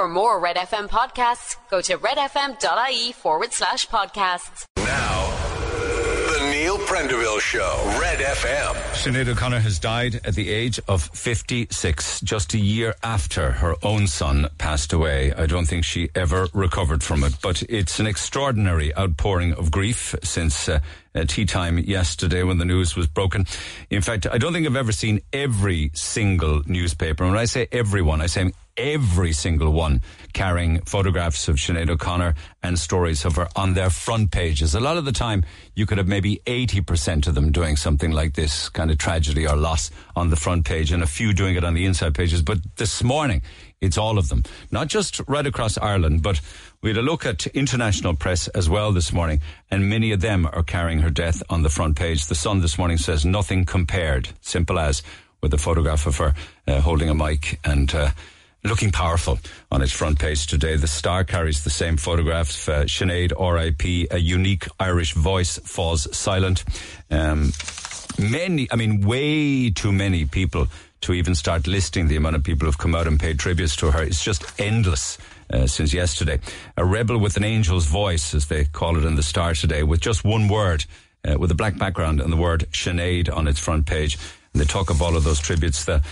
For more Red FM podcasts, go to redfm.ie forward slash podcasts. Now, the Neil Prendeville Show, Red FM. Sinead O'Connor has died at the age of 56, just a year after her own son passed away. I don't think she ever recovered from it, but it's an extraordinary outpouring of grief since uh, uh, tea time yesterday when the news was broken. In fact, I don't think I've ever seen every single newspaper. And when I say everyone, I say every single one carrying photographs of Sinead O'Connor and stories of her on their front pages. A lot of the time, you could have maybe 80% of them doing something like this kind of tragedy or loss on the front page and a few doing it on the inside pages. But this morning, it's all of them. Not just right across Ireland, but we had a look at international press as well this morning, and many of them are carrying her death on the front page. The Sun this morning says nothing compared, simple as, with a photograph of her uh, holding a mic and uh, looking powerful on its front page today. The Star carries the same photograph. Uh, Sinead, R.I.P., a unique Irish voice falls silent. Um, many, I mean, way too many people to even start listing the amount of people who've come out and paid tributes to her. It's just endless. Uh, since yesterday, a rebel with an angel's voice, as they call it in the Star today, with just one word, uh, with a black background and the word Sinead on its front page. And they talk of all of those tributes. The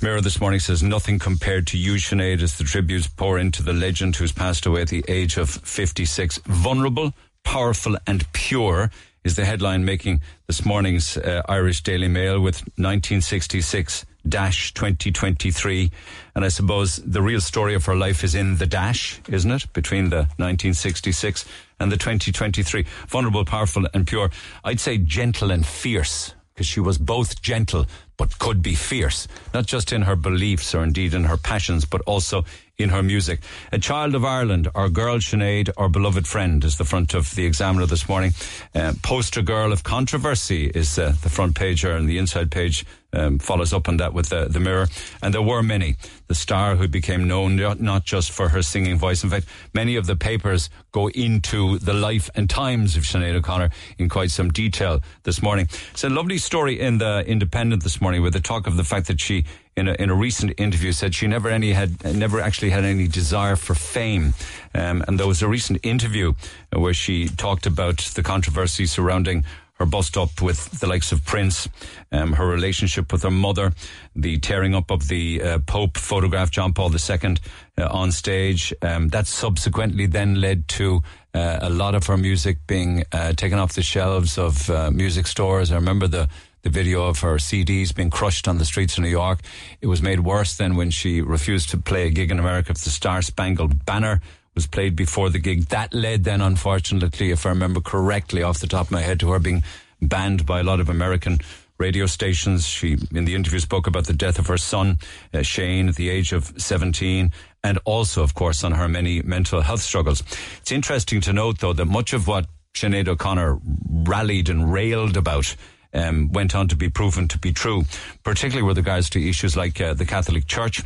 Mirror this morning says nothing compared to you, Sinead, as the tributes pour into the legend who's passed away at the age of 56. Vulnerable, powerful, and pure is the headline making this morning's uh, Irish Daily Mail with 1966 dash 2023. And I suppose the real story of her life is in the dash, isn't it? Between the 1966 and the 2023. Vulnerable, powerful, and pure. I'd say gentle and fierce because she was both gentle but could be fierce, not just in her beliefs or indeed in her passions, but also in her music. A child of Ireland, our girl Sinead, our beloved friend, is the front of the Examiner this morning. Uh, poster girl of controversy is uh, the front pager, and the inside page um, follows up on that with the, the Mirror. And there were many. The Star, who became known not just for her singing voice. In fact, many of the papers go into the life and times of Sinead O'Connor in quite some detail this morning. It's a lovely story in the Independent this morning with the talk of the fact that she in a, in a recent interview said she never any had never actually had any desire for fame. Um, and there was a recent interview where she talked about the controversy surrounding her bust up with the likes of Prince, um, her relationship with her mother, the tearing up of the uh, Pope photograph, John Paul II, uh, on stage. Um, that subsequently then led to uh, a lot of her music being uh, taken off the shelves of uh, music stores. I remember the the video of her CDs being crushed on the streets of New York. It was made worse then when she refused to play a gig in America. if The Star Spangled Banner was played before the gig. That led then, unfortunately, if I remember correctly off the top of my head, to her being banned by a lot of American radio stations. She, in the interview, spoke about the death of her son, uh, Shane, at the age of 17, and also, of course, on her many mental health struggles. It's interesting to note, though, that much of what Sinead O'Connor rallied and railed about um, went on to be proven to be true, particularly with regards to issues like uh, the Catholic Church,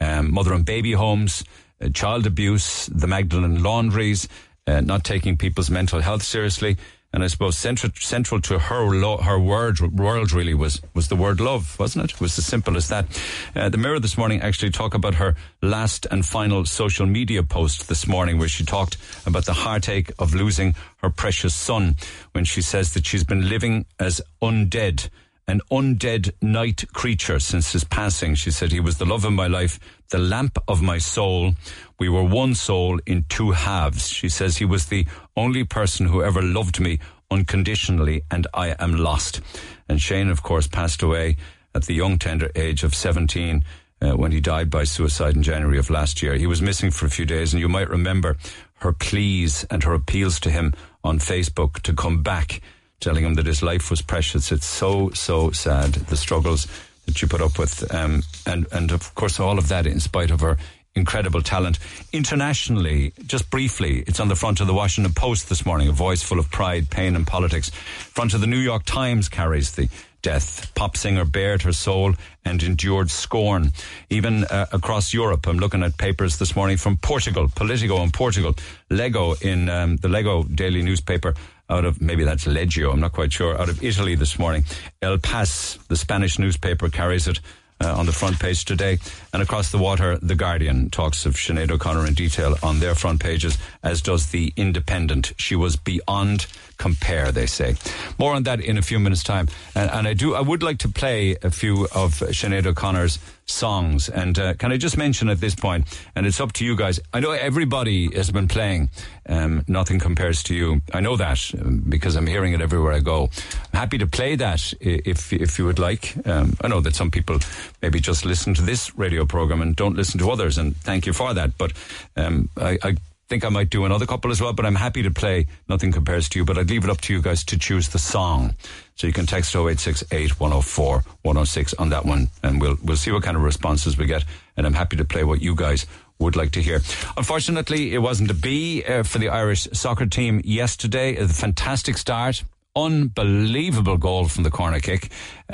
um, mother and baby homes, uh, child abuse, the Magdalene laundries, uh, not taking people's mental health seriously, and I suppose central, central to her lo- her word, world really was was the word love, wasn't it? It was as simple as that. Uh, the Mirror this morning actually talked about her last and final social media post this morning, where she talked about the heartache of losing her precious son, when she says that she's been living as undead an undead night creature since his passing. She said, He was the love of my life, the lamp of my soul. We were one soul in two halves. She says, He was the only person who ever loved me unconditionally, and I am lost. And Shane, of course, passed away at the young, tender age of 17. Uh, when he died by suicide in January of last year. He was missing for a few days, and you might remember her pleas and her appeals to him on Facebook to come back telling him that his life was precious. It's so, so sad, the struggles that you put up with. Um, and, and of course, all of that in spite of her incredible talent. Internationally, just briefly, it's on the front of the Washington Post this morning, a voice full of pride, pain, and politics. Front of the New York Times carries the death. Pop singer bared her soul and endured scorn. Even uh, across Europe, I'm looking at papers this morning from Portugal, Politico in Portugal, Lego in um, the Lego daily newspaper out of maybe that's Legio, I'm not quite sure, out of Italy this morning. El País, the Spanish newspaper, carries it uh, on the front page today. And across the water, The Guardian talks of Sinead O'Connor in detail on their front pages, as does The Independent. She was beyond compare, they say. More on that in a few minutes' time. And, and I do, I would like to play a few of Sinead O'Connor's songs. And uh, can I just mention at this point, and it's up to you guys. I know everybody has been playing um, "Nothing Compares to You." I know that um, because I'm hearing it everywhere I go. I'm happy to play that if if you would like. Um, I know that some people maybe just listen to this radio program and don't listen to others, and thank you for that. But um, I, I think I might do another couple as well, but I'm happy to play Nothing Compares to You, but I'd leave it up to you guys to choose the song. So you can text 0868 104 106 on that one, and we'll, we'll see what kind of responses we get. And I'm happy to play what you guys would like to hear. Unfortunately, it wasn't a B uh, for the Irish soccer team yesterday. A fantastic start. Unbelievable goal from the corner kick,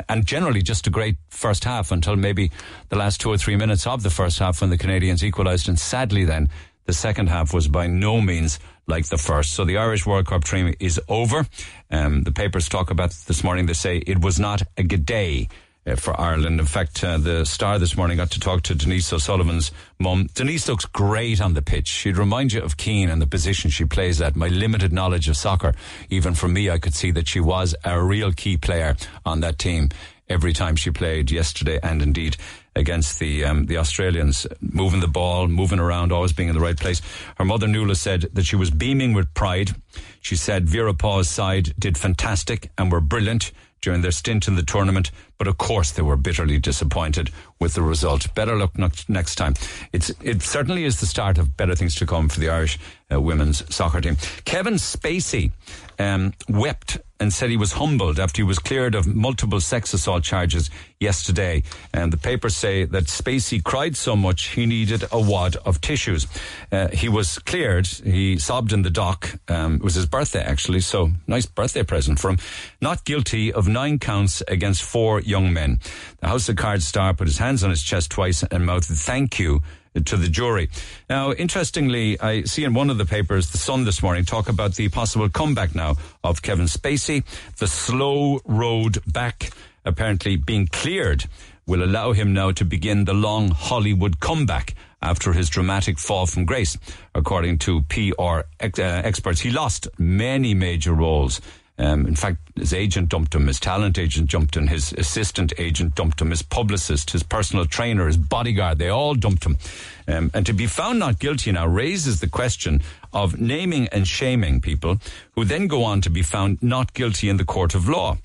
and generally just a great first half until maybe the last two or three minutes of the first half when the Canadians equalised. And sadly, then the second half was by no means like the first. So the Irish World Cup dream is over. Um, the papers talk about this morning. They say it was not a good day uh, for Ireland. In fact, uh, the Star this morning got to talk to Denise O'Sullivan's mum. Denise looks great on the pitch. She'd remind you of Keane and the position she plays at. My limited knowledge of soccer, even for me, I could see that she was a real key player on that team every time she played yesterday and indeed against the um, the Australians, moving the ball, moving around, always being in the right place. Her mother Nuala said that she was beaming with pride. She said Vera Pauw's side did fantastic and were brilliant during their stint in the tournament, but of course they were bitterly disappointed with the result. Better luck next time. It's it certainly is the start of better things to come for the Irish uh, women's soccer team. Kevin Spacey um, wept and said he was humbled after he was cleared of multiple sex assault charges yesterday. And the papers say that Spacey cried so much he needed a wad of tissues. Uh, he was cleared. He sobbed in the dock. Um, it was his birthday, actually, so nice birthday present for him. Not guilty of nine counts against four young men. The House of Cards star put his hands on his chest twice and mouthed, thank you to the jury. Now, interestingly, I see in one of the papers, The Sun this morning, talk about the possible comeback now of Kevin Spacey. The slow road back apparently being cleared will allow him now to begin the long Hollywood comeback after his dramatic fall from grace. According to PR ex- uh, experts, he lost many major roles um, in fact, his agent dumped him, his talent agent dumped him, his assistant agent dumped him, his publicist, his personal trainer, his bodyguard, they all dumped him. Um, and to be found not guilty now raises the question of naming and shaming people who then go on to be found not guilty in the court of law.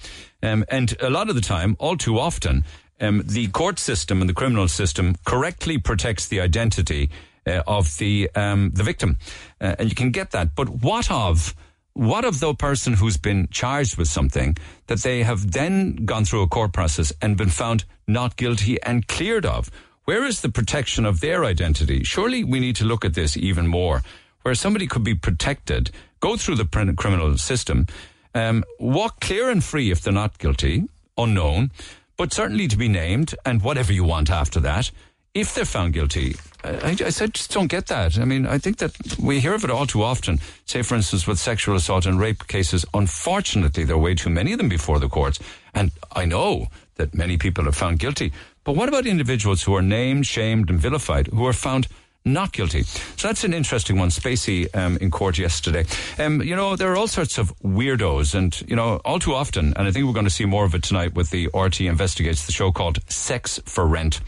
Um, and a lot of the time, all too often, um, the court system and the criminal system correctly protects the identity uh, of the um, the victim, uh, and you can get that. But what of what of the person who's been charged with something that they have then gone through a court process and been found not guilty and cleared of? Where is the protection of their identity? Surely we need to look at this even more, where somebody could be protected, go through the criminal system, um, walk clear and free if they're not guilty, unknown, but certainly to be named and whatever you want after that if they're found guilty, I, I, said, just don't get that. I mean, I think that we hear of it all too often. Say, for instance, with sexual assault and rape cases, unfortunately, there are way too many of them before the courts. And I know that many people are found guilty. But what about individuals who are named, shamed, and vilified, who are found not guilty. So that's an interesting one. Spacey um, in court yesterday. Um, you know, there are all sorts of weirdos, and you know, all too often, and I think we're going to see more of it tonight with the RTE investigates the show called Sex for Rent.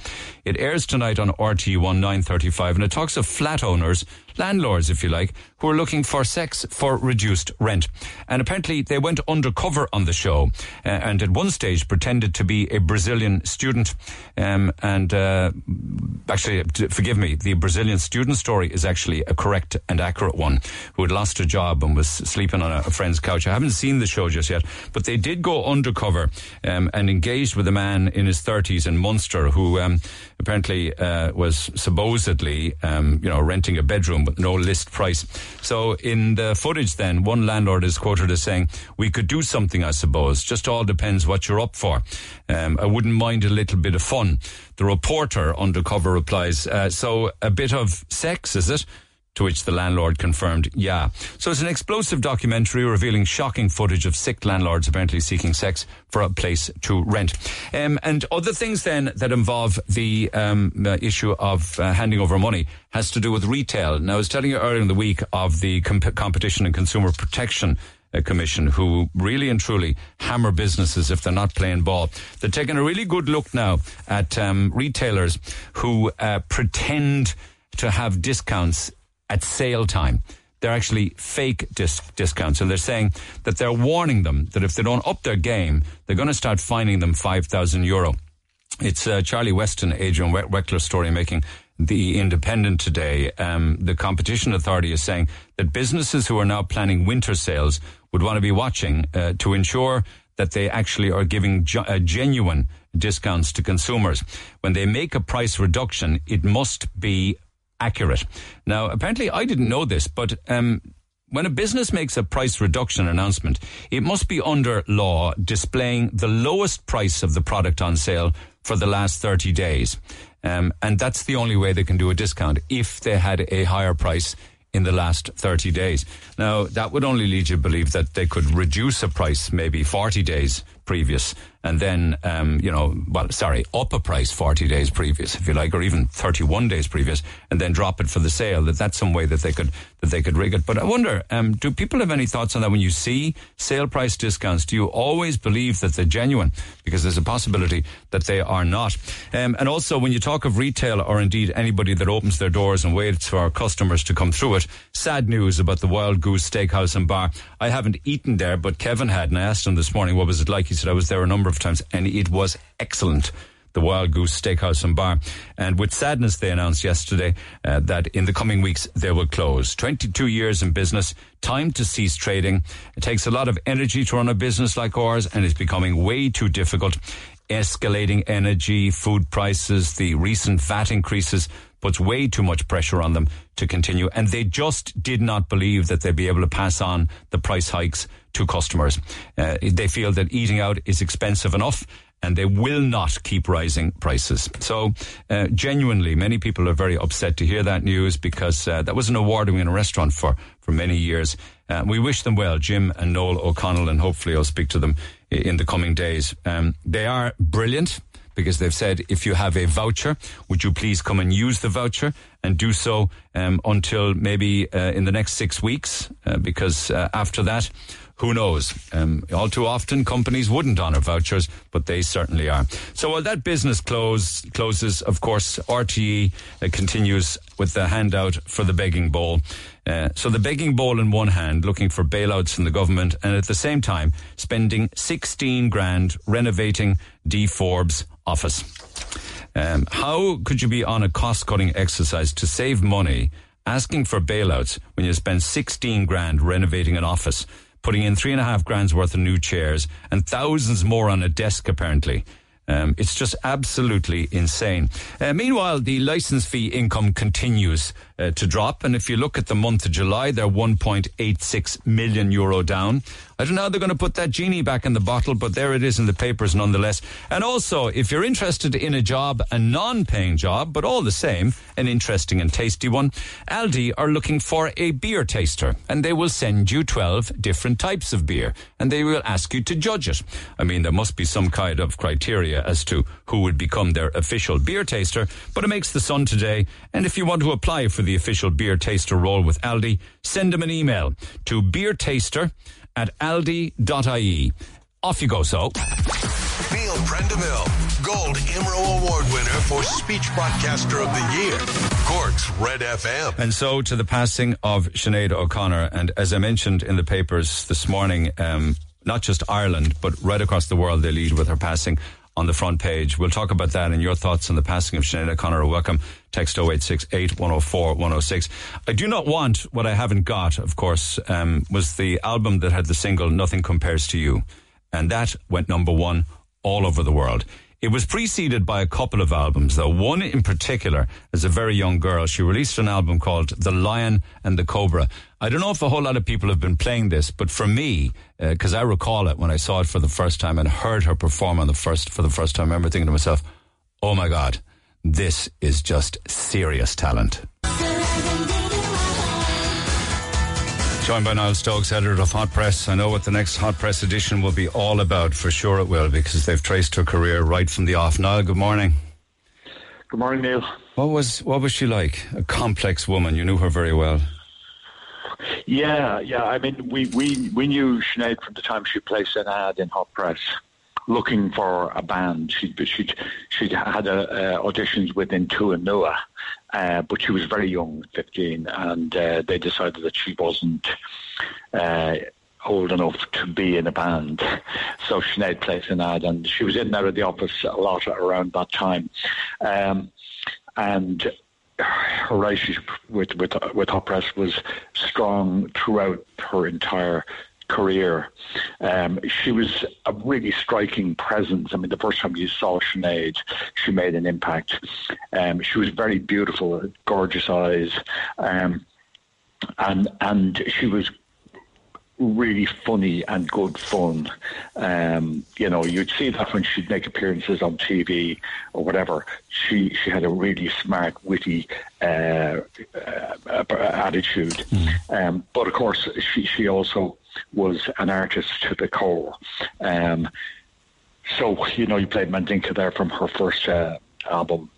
It airs tonight on RTE one nine thirty five, and it talks of flat owners landlords, if you like, who are looking for sex for reduced rent. And apparently they went undercover on the show and at one stage pretended to be a Brazilian student. Um, and uh, actually, forgive me, the Brazilian student story is actually a correct and accurate one, who had lost a job and was sleeping on a, a friend's couch. I haven't seen the show just yet, but they did go undercover um, and engaged with a man in his 30s in Munster who um, apparently uh, was supposedly, um, you know, renting a bedroom with no list price. So in the footage, then one landlord is quoted as saying, "We could do something, I suppose. Just all depends what you're up for. Um, I wouldn't mind a little bit of fun." The reporter undercover replies, uh, "So a bit of sex, is it?" To which the landlord confirmed, yeah. So it's an explosive documentary revealing shocking footage of sick landlords apparently seeking sex for a place to rent. Um, and other things then that involve the um, uh, issue of uh, handing over money has to do with retail. Now, I was telling you earlier in the week of the comp- Competition and Consumer Protection uh, Commission, who really and truly hammer businesses if they're not playing ball. They're taking a really good look now at um, retailers who uh, pretend to have discounts at sale time. They're actually fake dis- discounts, and they're saying that they're warning them that if they don't up their game, they're going to start fining them five thousand euro. It's uh, Charlie Weston, Adrian We- Weckler story making the Independent today. Um, the Competition Authority is saying that businesses who are now planning winter sales would want to be watching uh, to ensure that they actually are giving uh, genuine discounts to consumers. When they make a price reduction, it must be accurate. Now, apparently, I didn't know this, but um, when a business makes a price reduction announcement, it must be under law displaying the lowest price of the product on sale for the last 30 days. Um, and that's the only way they can do a discount if they had a higher price in the last 30 days. Now, that would only lead you to believe that they could reduce a price maybe 40 days previous and then, um, you know, well, sorry, up a price 40 days previous, if you like, or even 31 days previous, and then drop it for the sale. That that's some way that they could that they could rig it. But I wonder, um, do people have any thoughts on that? When you see sale price discounts, do you always believe that they're genuine? Because there's a possibility that they are not. Um, and also, when you talk of retail, or indeed anybody that opens their doors and waits for our customers to come through it, sad news about the Wild Goose Steakhouse and Bar. I haven't eaten there, but Kevin had, and I asked him this morning what was it like. He said I was there a number of times, and it was excellent the Wild Goose Steakhouse and Bar. And with sadness, they announced yesterday uh, that in the coming weeks they will close. 22 years in business, time to cease trading. It takes a lot of energy to run a business like ours, and it's becoming way too difficult. Escalating energy, food prices, the recent VAT increases puts way too much pressure on them to continue. And they just did not believe that they'd be able to pass on the price hikes to customers. Uh, they feel that eating out is expensive enough and they will not keep rising prices. So, uh, genuinely, many people are very upset to hear that news because uh, that was an award winning restaurant for, for many years. Uh, we wish them well, Jim and Noel O'Connell, and hopefully I'll speak to them in the coming days. Um, they are brilliant because they've said if you have a voucher, would you please come and use the voucher and do so um, until maybe uh, in the next six weeks? Uh, because uh, after that, who knows? Um, all too often, companies wouldn't honour vouchers, but they certainly are. So while that business close, closes, of course, RTE uh, continues with the handout for the begging bowl. Uh, so the begging bowl in one hand, looking for bailouts from the government, and at the same time spending 16 grand renovating Dee Forbes office. Um, how could you be on a cost-cutting exercise to save money, asking for bailouts when you spend 16 grand renovating an office? putting in three and a half grand's worth of new chairs and thousands more on a desk, apparently. Um, it's just absolutely insane. Uh, meanwhile, the license fee income continues uh, to drop. And if you look at the month of July, they're 1.86 million euro down. I don't know how they're going to put that genie back in the bottle, but there it is in the papers nonetheless. And also, if you're interested in a job, a non-paying job, but all the same, an interesting and tasty one, Aldi are looking for a beer taster and they will send you 12 different types of beer and they will ask you to judge it. I mean, there must be some kind of criteria as to who would become their official beer taster, but it makes the sun today. And if you want to apply for the official beer taster role with Aldi, send them an email to beertaster at aldi.ie. Off you go, so. Neil Prendeville, Gold Imro Award winner for Speech Broadcaster of the Year, Cork's Red FM. And so to the passing of Sinead O'Connor. And as I mentioned in the papers this morning, um, not just Ireland, but right across the world, they lead with her passing on the front page. We'll talk about that and your thoughts on the passing of Sinead O'Connor. Welcome. Text 0868 104 106. I do not want what I haven't got, of course, um, was the album that had the single Nothing Compares to You. And that went number one all over the world. It was preceded by a couple of albums, though. One in particular, as a very young girl, she released an album called The Lion and the Cobra. I don't know if a whole lot of people have been playing this, but for me, because uh, I recall it when I saw it for the first time and heard her perform on the first for the first time, I remember thinking to myself, "Oh my God, this is just serious talent." Joined by Niall Stokes, editor of Hot Press. I know what the next Hot Press edition will be all about. For sure it will, because they've traced her career right from the off. Niall, good morning. Good morning, Neil. What was what was she like? A complex woman. You knew her very well. Yeah, yeah. I mean, we we we knew Sinead from the time she placed an ad in Hot Press looking for a band. She'd she'd she'd had uh, auditions with In Tua Nua, uh, but she was very young, fifteen, and uh, they decided that she wasn't. Uh, old enough to be in a band. So Sinead placed an ad, and she was in there at the office a lot around that time. Um, and her relationship with with with Hot Press was strong throughout her entire career. Um, she was a really striking presence. I mean, the first time you saw Sinead, she made an impact. Um, she was very beautiful, gorgeous eyes, um, and and she was really funny and good fun. Um, you know, you'd see that when she'd make appearances on TV or whatever. She she had a really smart, witty uh, uh, attitude. Mm. Um, but of course, she she also was an artist to the core. Um, so you know, you played Mandinka there from her first uh, album.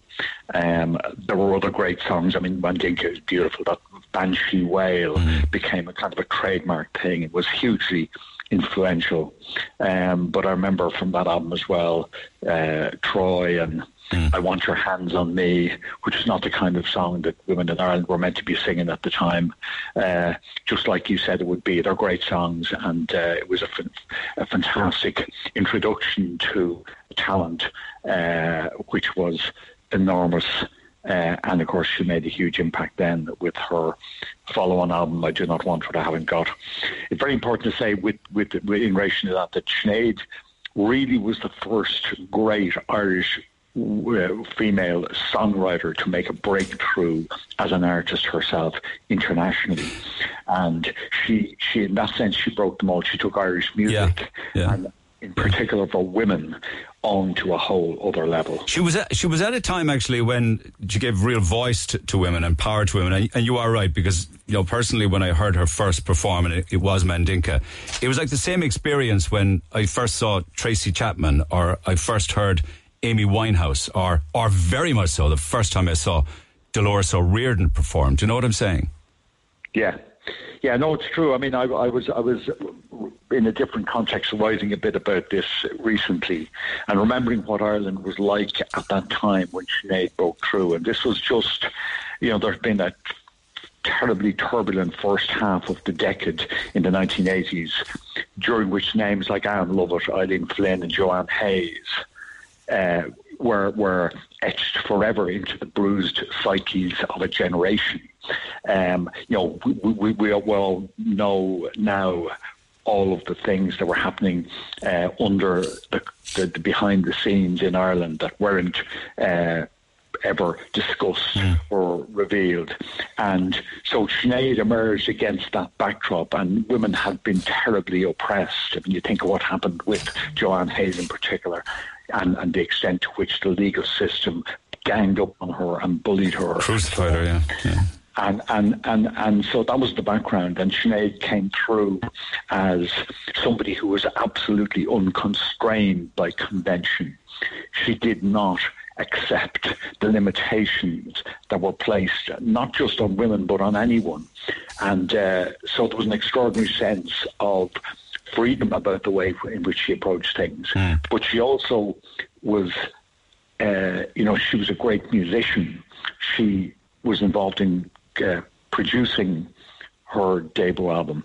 Um, there were other great songs. I mean, Mandinka is beautiful. That Banshee Wail mm. became a kind of a trademark thing. It was hugely influential. Um, but I remember from that album as well, uh, Troy and mm. I Want Your Hands on Me, which is not the kind of song that women in Ireland were meant to be singing at the time. Uh, just like you said it would be. They're great songs, and uh, it was a, a, fantastic introduction to talent, uh, which was enormous. Uh, and of course, she made a huge impact then with her follow-on album, "I Do Not Want What I Haven't Got." It's very important to say, with, with, with in relation to that, that Sinead really was the first great Irish uh, female songwriter to make a breakthrough as an artist herself internationally, and she, she in that sense, she broke the mold. She took Irish music yeah, yeah. and in particular for women, on to a whole other level. She was at, she was at a time actually when she gave real voice to, to women and power to women, and, and, you are right because you know personally when I heard her first perform and it, it, was Mandinka, it was like the same experience when I first saw Tracy Chapman or I first heard Amy Winehouse or or very much so the first time I saw Dolores O'Riordan perform. Do you know what I'm saying? Yeah, yeah, no, it's true. I mean, I, I, was I was in a different context writing a bit about this recently, and remembering what Ireland was like at that time when Sinead broke through. And this was just, you know, there's been a terribly turbulent first half of the decade in the 1980s, during which names like Ann Lovett, Eileen Flynn, and Joanne Hayes. Uh, were were etched forever into the bruised psyches of a generation. Um, you know, we, we, we well know now all of the things that were happening uh, under the, the, the, behind the scenes in Ireland that weren't uh, ever discussed mm. or revealed. And so Sinead emerged against that backdrop, and women had been terribly oppressed. I mean, you think of what happened with Joanne Hayes in particular and, and the extent to which the legal system ganged up on her and bullied her. Crucified her, yeah. yeah. And, and, and, and so that was the background. And Sinead came through as somebody who was absolutely unconstrained by convention. She did not accept the limitations that were placed, not just on women, but on anyone. And uh, so there was an extraordinary sense of freedom about the way in which she approached things. Mm. But she also was, uh, you know, she was a great musician. She was involved in uh, producing her debut album.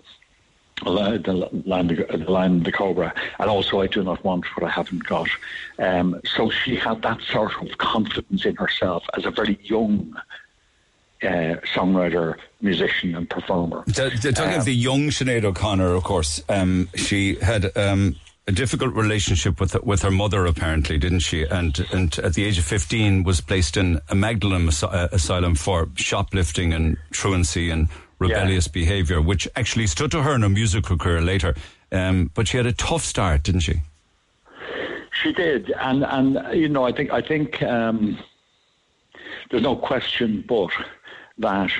The Land, the Lion, the Cobra, and also I Do Not Want What I Haven't Got. Um, so she had that sort of confidence in herself as a very young uh, songwriter, musician, and performer. talking um, of the young Sinead O'Connor, of course, um, she had um, a difficult relationship with with her mother, apparently, didn't she? And and at the age of fifteen, was placed in a Magdalen uh, asylum for shoplifting and truancy and rebellious yeah. behaviour, which actually stood to her in a musical career later. Um, but she had a tough start, didn't she? She did, and and you know, I think I think um, there's no question, but that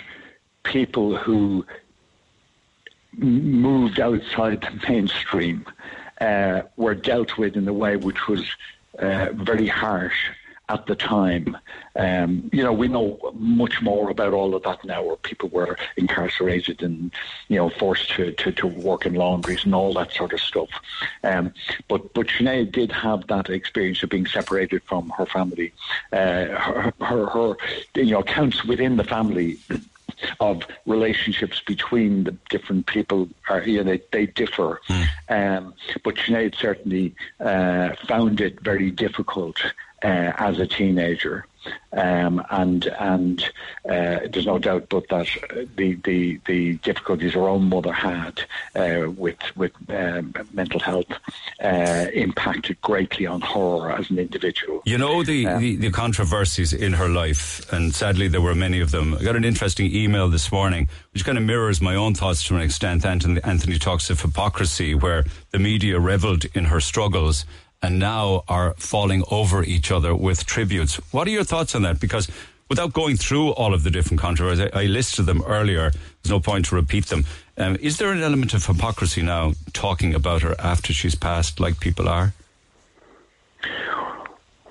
people who moved outside the mainstream uh, were dealt with in a way which was uh, very harsh at the time. Um, you know, we know much more about all of that now, where people were incarcerated and, you know, forced to, to, to work in laundries and all that sort of stuff. Um, but but Sinead did have that experience of being separated from her family. Uh, her, her, her, you know, accounts within the family of relationships between the different people are you know they, they differ mm. um, but Sinead certainly uh, found it very difficult uh, as a teenager. Um, and and uh, there's no doubt but that the, the, the difficulties her own mother had uh, with with um, mental health uh, impacted greatly on her as an individual. You know the, um, the, the controversies in her life, and sadly there were many of them. I got an interesting email this morning, which kind of mirrors my own thoughts to an extent. Anthony, Anthony talks of hypocrisy, where the media revelled in her struggles and now are falling over each other with tributes. What are your thoughts on that? Because without going through all of the different controversies, I, listed them earlier. There's no point to repeat them. Um, is there an element of hypocrisy now talking about her after she's passed, like people are?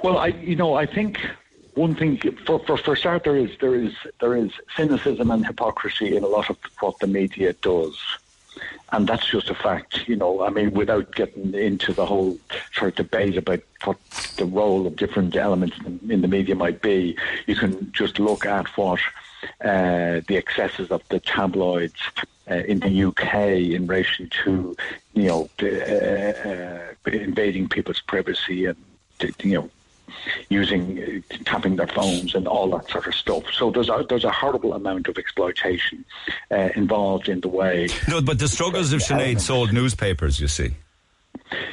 Well, I, you know, I think one thing for for for start, there is there is there is cynicism and hypocrisy in a lot of what the media does and that's just a fact. You know, I mean, without getting into the whole sort of debate about what the role of different elements in the media might be, you can just look at what uh, the excesses of the tabloids uh, in the UK in relation to, you know, uh, uh, invading people's privacy and, you know, using uh, tapping their phones and all that sort of stuff. So there's a there's a horrible amount of exploitation uh, involved in the way. No, but the struggles of Sinead sold newspapers. You see.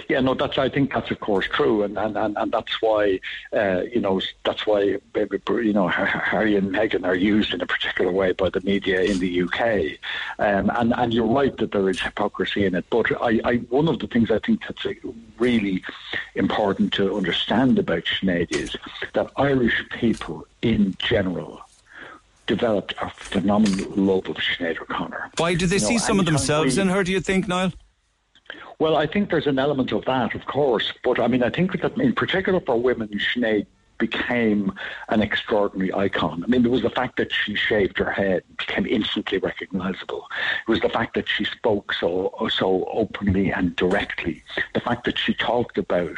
Yeah, no, that's I think that's of course true, and and, and, and that's why uh, you know that's why you know Harry and Meghan are used in a particular way by the media in the UK, um, and and you're right that there is hypocrisy in it. But I, I one of the things I think that's really important to understand about Sinead is that Irish people in general developed a phenomenal love of Sinead O'Connor. Why do they you see know, some of themselves we, in her? Do you think, Niall? Well, I think there's an element of that, of course. But I mean, I think that in particular for women, Sinead became an extraordinary icon. I mean, it was the fact that she shaved her head became instantly recognizable. It was the fact that she spoke so so openly and directly. The fact that she talked about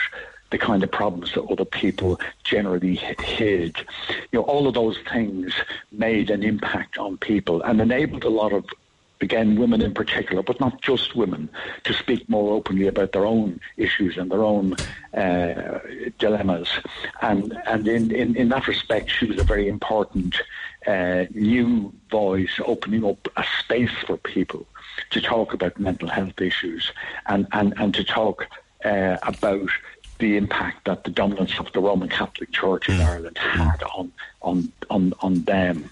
the kind of problems that other people generally hid. You know, all of those things made an impact on people and enabled a lot of again, women in particular, but not just women, to speak more openly about their own issues and their own uh, dilemmas. And and in, in, in that respect, she was a very important uh, new voice, opening up a space for people to talk about mental health issues and, and, and to talk uh, about the impact that the dominance of the Roman Catholic Church in mm. Ireland had on on on on them.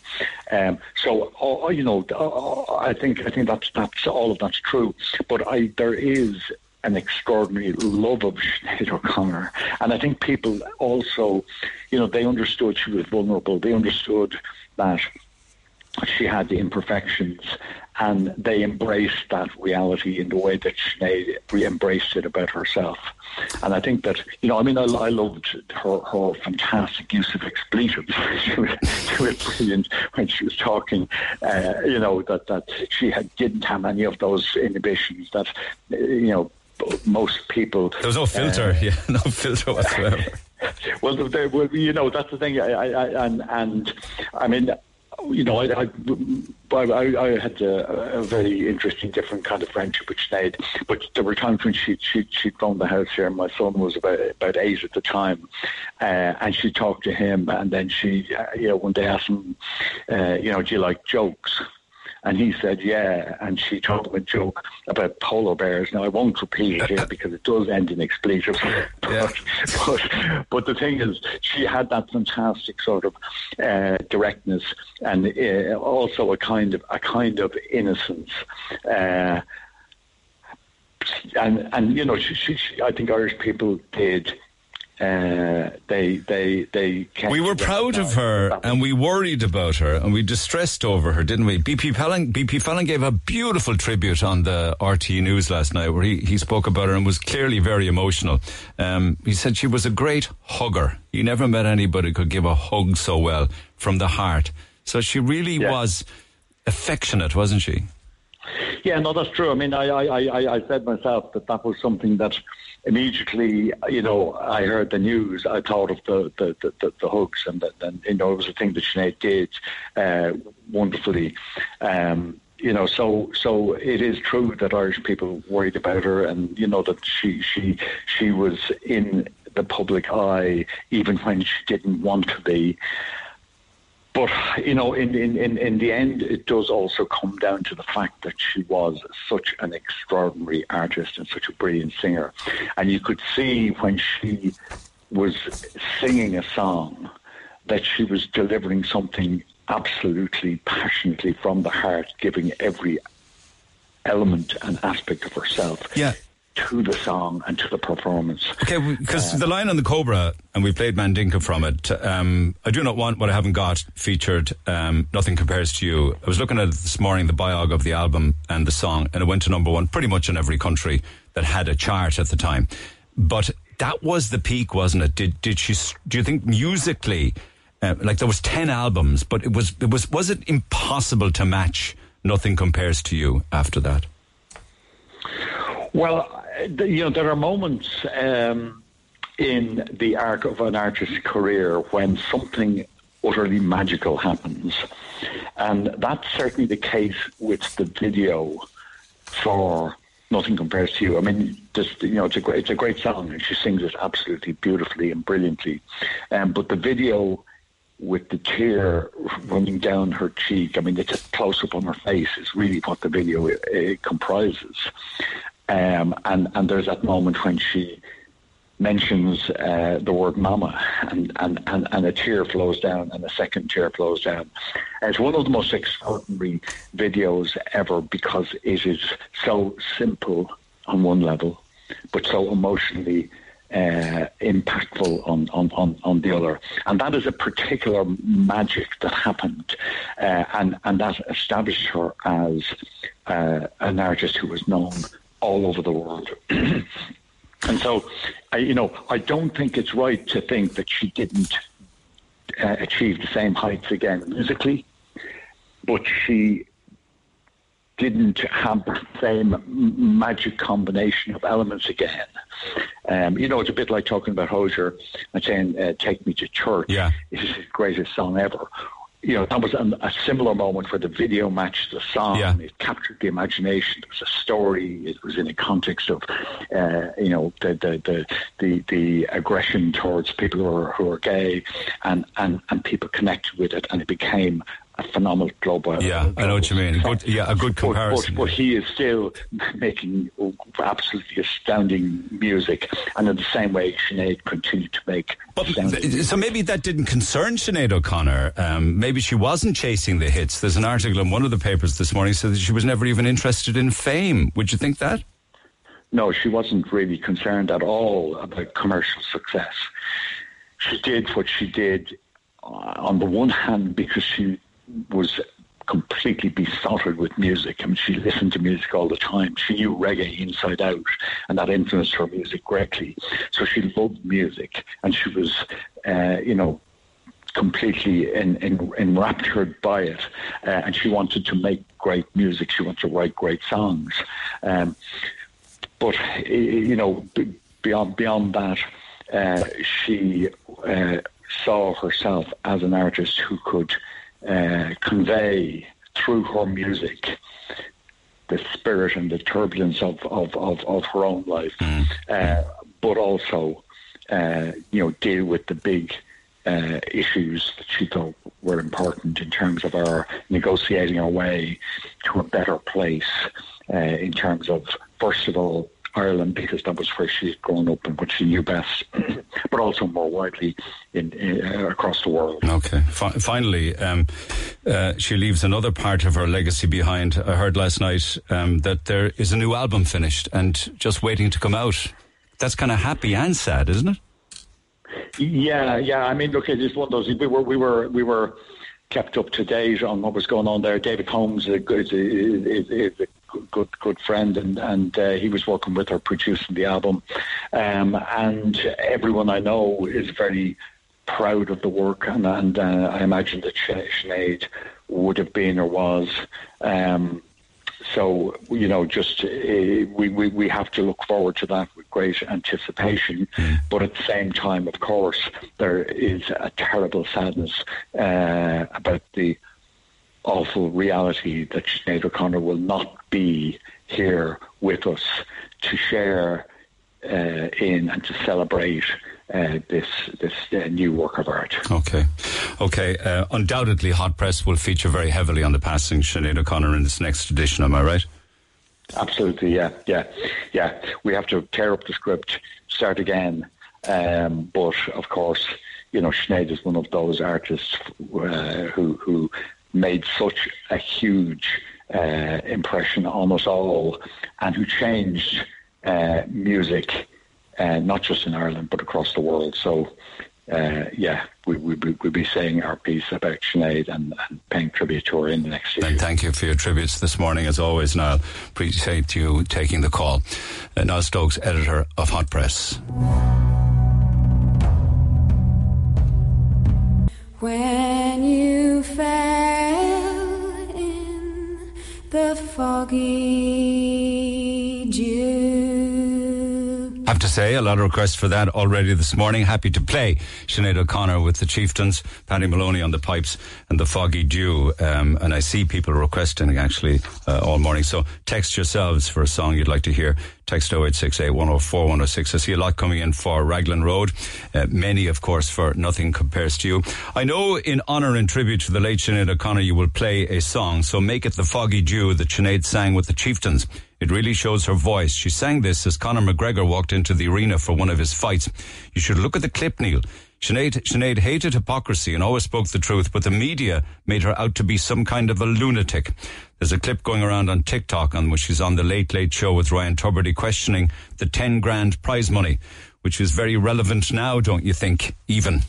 Um, so uh, you know, uh, I think I think that's that's all of that's true. But I there is an extraordinary love of Sinead O'Connor, and I think people also, you know, they understood she was vulnerable. They understood that she had the imperfections and they embraced that reality in the way that Sinead embraced it about herself. And I think that, you know, I mean, I, I loved her, her fantastic use of expletives. she, was, she was brilliant when she was talking, uh, you know, that, that she had, didn't have any of those inhibitions that, you know, most people. There was no filter, uh, yeah, no filter whatsoever. well, there, well, you know, that's the thing. I, I, and, and I mean, you know, I, I, I, I had a, a, very interesting, different kind of friendship with Sinead. But there were times when she she she'd phone the house here. And my son was about about eight at the time, uh, and she talked to him, and then she, uh, you know, one day asked him, uh, you know, do you like jokes? And he said, yeah. And she told him a joke about polar bears. Now, I won't repeat it here because it does end in expletives. but, yeah. but, but, the thing is, she had that fantastic sort of uh, directness and uh, also a kind of a kind of innocence. Uh, and and you know, she, she, she, I think Irish people did uh, they they they. We were proud of her, and we worried about her, and we distressed over her, didn't we? BP Fallon, BP Fallon gave a beautiful tribute on the RTE News last night, where he, he spoke about her and was clearly very emotional. Um, he said she was a great hugger. He never met anybody who could give a hug so well from the heart. So she really Yeah. was affectionate, wasn't she? Yeah, no, that's true. I mean, I, I, I, said myself that that was something that immediately, you know, I heard the news. I thought of the the, the, the, the and that, and you know, it was a thing that Sinead did uh, wonderfully. Um, you know, so so it is true that Irish people worried about her, and you know that she she she was in the public eye even when she didn't want to be. But you know, in, in, in, in the end, it does also come down to the fact that she was such an extraordinary artist and such a brilliant singer, and you could see when she was singing a song that she was delivering something absolutely passionately from the heart, giving every element and aspect of herself Yeah. To the song and to the performance. Okay, because the Lion and the Cobra, and we played Mandinka from it. Um, I do not want what I haven't got featured. Um, Nothing compares to you. I was looking at this morning, the biog of the album and the song, and it went to number one pretty much in every country that had a chart at the time. But that was the peak, wasn't it? Did did she? Do you think musically, uh, like there was ten albums, but it was it was was it impossible to match? Nothing compares to you after that. Well, uh, you know, there are moments um, in the arc of an artist's career when something utterly magical happens. And that's certainly the case with the video for Nothing Compares to You. I mean, just, you know, it's a great, it's a great song and she sings it absolutely beautifully and brilliantly. Um, but the video with the tear running down her cheek, I mean, it's a close up on her face is really what the video uh, comprises. Um, and, and there's that moment when she mentions uh, the word mama and, and, and, and a tear flows down and a second tear flows down. It's one of the most extraordinary videos ever because it is so simple on one level, but so emotionally uh, impactful on, on, on, on the other. And that is a particular magic that happened. Uh, and, and that established her as uh, an artist who was known all over the world. And so, I, you know, I don't think it's right to think that she didn't uh, achieve the same heights again musically, but she didn't have the same magic combination of elements again. Um, you know, it's a bit like talking about Hozier and saying, uh, "Take Me to Church." Yeah. it's his greatest song ever. You know, that was an, a similar moment where the video matched the song. Yeah. It captured the imagination. It was a story. It was in a context of, uh, you know, the the, the the the aggression towards people who are who are gay, and and and people connected with it, and it became a phenomenal global. Yeah, I know what you mean. Good- yeah, a good but- but- comparison. But, he is still making absolutely astounding music, and in the same way, Sinead continued to make But so maybe that didn't concern Sinead O'Connor. Um, maybe she wasn't chasing the hits. There's an article in one of the papers this morning said that she was never even interested in fame. Would you think that? No, she wasn't really concerned at all about commercial success. She did what she did uh, on the one hand because she was completely besotted with music. I mean, she listened to music all the time. She knew reggae inside out, and that influenced her music greatly. So she loved music, and she was, uh, you know, completely en, en, enraptured by it, uh, and she wanted to make great music. She wanted to write great songs. Um, but you know, beyond beyond that, uh, she uh, saw herself as an artist who could uh, convey through her music the spirit and the turbulence of of, of, of her own life, uh, but also uh, you know deal with the big. Uh, issues that she thought were important in terms of our negotiating our way to a better place uh, in terms of, first of all, Ireland, because that was where she'd grown up and what she knew best, but also more widely in, in, uh, across the world. Okay. Fi- finally, um, uh, she leaves another part of her legacy behind. I heard last night um, that there is a new album finished and just waiting to come out. That's kind of happy and sad, isn't it? Yeah, yeah. I mean, look, it is one of those. We were, we were, we were kept up to date on what was going on there. David Holmes is a is, is a good, good friend, and and uh, he was working with her producing the album. Um, and everyone I know is very proud of the work, and, and uh, I imagine that Sinead would have been or was. Um, so you know, just uh, we, we we have to look forward to that with great anticipation. But at the same time, of course, there is a terrible sadness uh, about the awful reality that Sinead O'Connor will not be here with us to share uh, in and to celebrate uh, this this uh, new work of art. Okay, okay. Uh, undoubtedly, Hot Press will feature very heavily on the passing Sinead O'Connor in this next edition. Am I right? Absolutely, yeah, yeah, yeah. We have to tear up the script, start again. Um, but of course, you know, Sinead is one of those artists uh, who who made such a huge uh, impression on us all, and who changed uh, music uh, not just in Ireland but across the world. So, uh, yeah, we, we, we'll be saying our piece about Sinead and, and paying tribute to her in the next year. And thank you for your tributes this morning, as always, Niall. Appreciate you taking the call. Uh, Niall Stokes, editor of Hot Press. When you fell in the foggy have to say, a lot of requests for that already this morning. Happy to play Sinead O'Connor with the Chieftains, Paddy Moloney on the pipes, and the Foggy Dew. Um, and I see people requesting actually uh, all morning. So text yourselves for a song you'd like to hear. Text 0868 104 106. I see a lot coming in for Raglan Road. Uh, many, of course, for Nothing Compares to You. I know in honour and tribute to the late Sinead O'Connor, you will play a song. So make it the Foggy Dew that Sinead sang with the Chieftains. It really shows her voice. She sang this as Conor McGregor walked into the arena for one of his fights. You should look at the clip, Neil. Sinead, Sinead hated hypocrisy and always spoke the truth, but the media made her out to be some kind of a lunatic. There's a clip going around on TikTok on which she's on the Late Late Show with Ryan Tubridy questioning the 10 grand prize money, which is very relevant now, don't you think, even?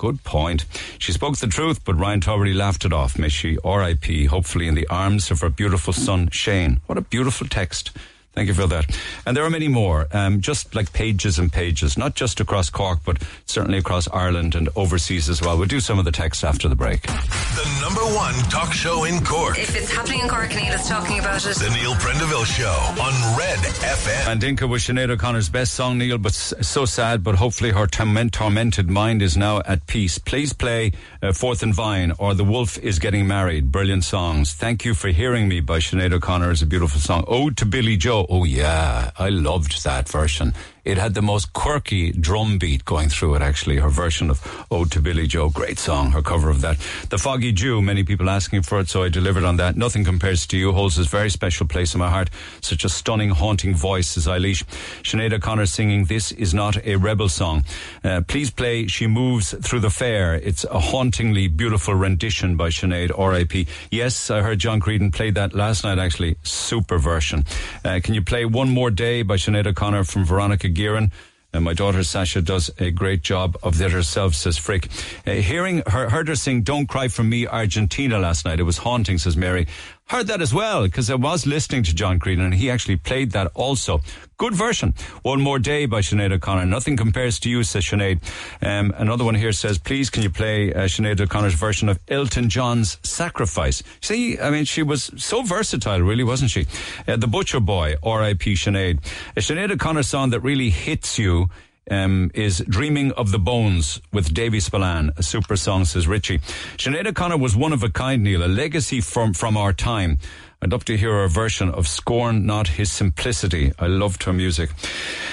Good point. She spoke the truth, but Ryan Tubridy laughed it off. May she R.I.P. hopefully in the arms of her beautiful son, Shane. What a beautiful text. Thank you for that. And there are many more, um, just like pages and pages, not just across Cork, but certainly across Ireland and overseas as well. We'll do some of the text after the break. The number one talk show in Cork. If it's happening in Cork, Neil is talking about it. The Neil Prendeville Show on Red FM. Mandinka was Sinead O'Connor's best song, Neil, but so sad, but hopefully her torment, tormented mind is now at peace. Please play uh, Fourth and Vine or The Wolf is Getting Married. Brilliant songs. Thank you for hearing me by Sinead O'Connor is a beautiful song. Ode to Billy Joe. Oh, oh, yeah. I loved that version. It had the most quirky drum beat going through it, actually. Her version of Ode to Billy Joe. Great song, her cover of that. The Foggy Dew, many people asking for it, so I delivered on that. Nothing Compares to You holds this very special place in my heart. Such a stunning, haunting voice, says Eilish. Sinead O'Connor singing This Is Not a Rebel Song. Uh, please play She Moves Through the Fair. It's a hauntingly beautiful rendition by Sinead, R.I.P. Yes, I heard John Creedon play that last night, actually. Super version. Uh, can you play One More Day by Sinead O'Connor from Veronica Guerin. And my daughter Sasha does a great job of that herself, says Frick. Uh, hearing her, heard her sing Don't Cry for Me Argentina last night. It was haunting, says Mary. Heard that as well, because I was listening to John Creedon and he actually played that also. Good version. One More Day by Sinead O'Connor. Nothing compares to you, says Sinead. Um, another one here says, please can you play uh, Sinead O'Connor's version of Elton John's Sacrifice? See, I mean, she was so versatile, really, wasn't she? Uh, the Butcher Boy, R.I.P. Sinead. A Sinead O'Connor song that really hits you um, is Dreaming of the Bones with Davy Spillane, a super song, says Richie. Sinead O'Connor was one of a kind, Neil, a legacy from, from our time. I'd love to hear a version of Scorn Not His Simplicity. I loved her music.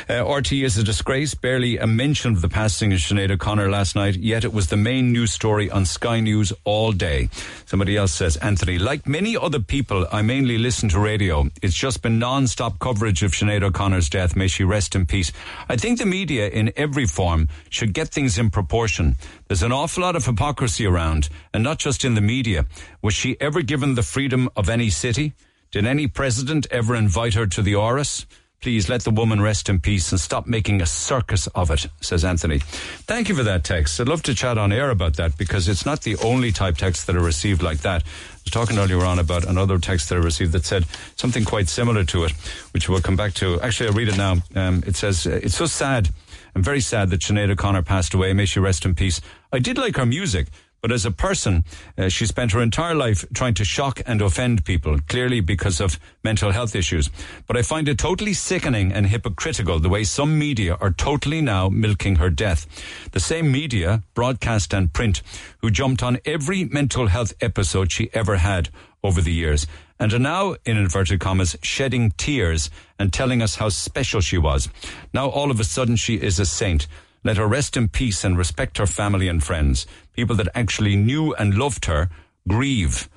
Uh, RTE is a disgrace, barely a mention of the passing of Sinead O'Connor last night, yet it was the main news story on Sky News all day. Somebody else says, Anthony, like many other people, I mainly listen to radio. It's just been non-stop coverage of Sinead O'Connor's death. May she rest in peace. I think the media in every form should get things in proportion. There's an awful lot of hypocrisy around, and not just in the media. Was she ever given the freedom of any city? Did any president ever invite her to the Áras? Please let the woman rest in peace and stop making a circus of it, says Anthony. Thank you for that text. I'd love to chat on air about that because it's not the only type text that are received like that. I was talking earlier on about another text that I received that said something quite similar to it, which we'll come back to. Actually, I'll read it now. Um, it says, It's so sad. I'm very sad that Sinead O'Connor passed away. May she rest in peace. I did like her music. But as a person, uh, she spent her entire life trying to shock and offend people, clearly because of mental health issues. But I find it totally sickening and hypocritical the way some media are totally now milking her death. The same media, broadcast and print, who jumped on every mental health episode she ever had over the years and are now, in inverted commas, shedding tears and telling us how special she was. Now all of a sudden she is a saint. Let her rest in peace and respect her family and friends. People that actually knew and loved her grieve.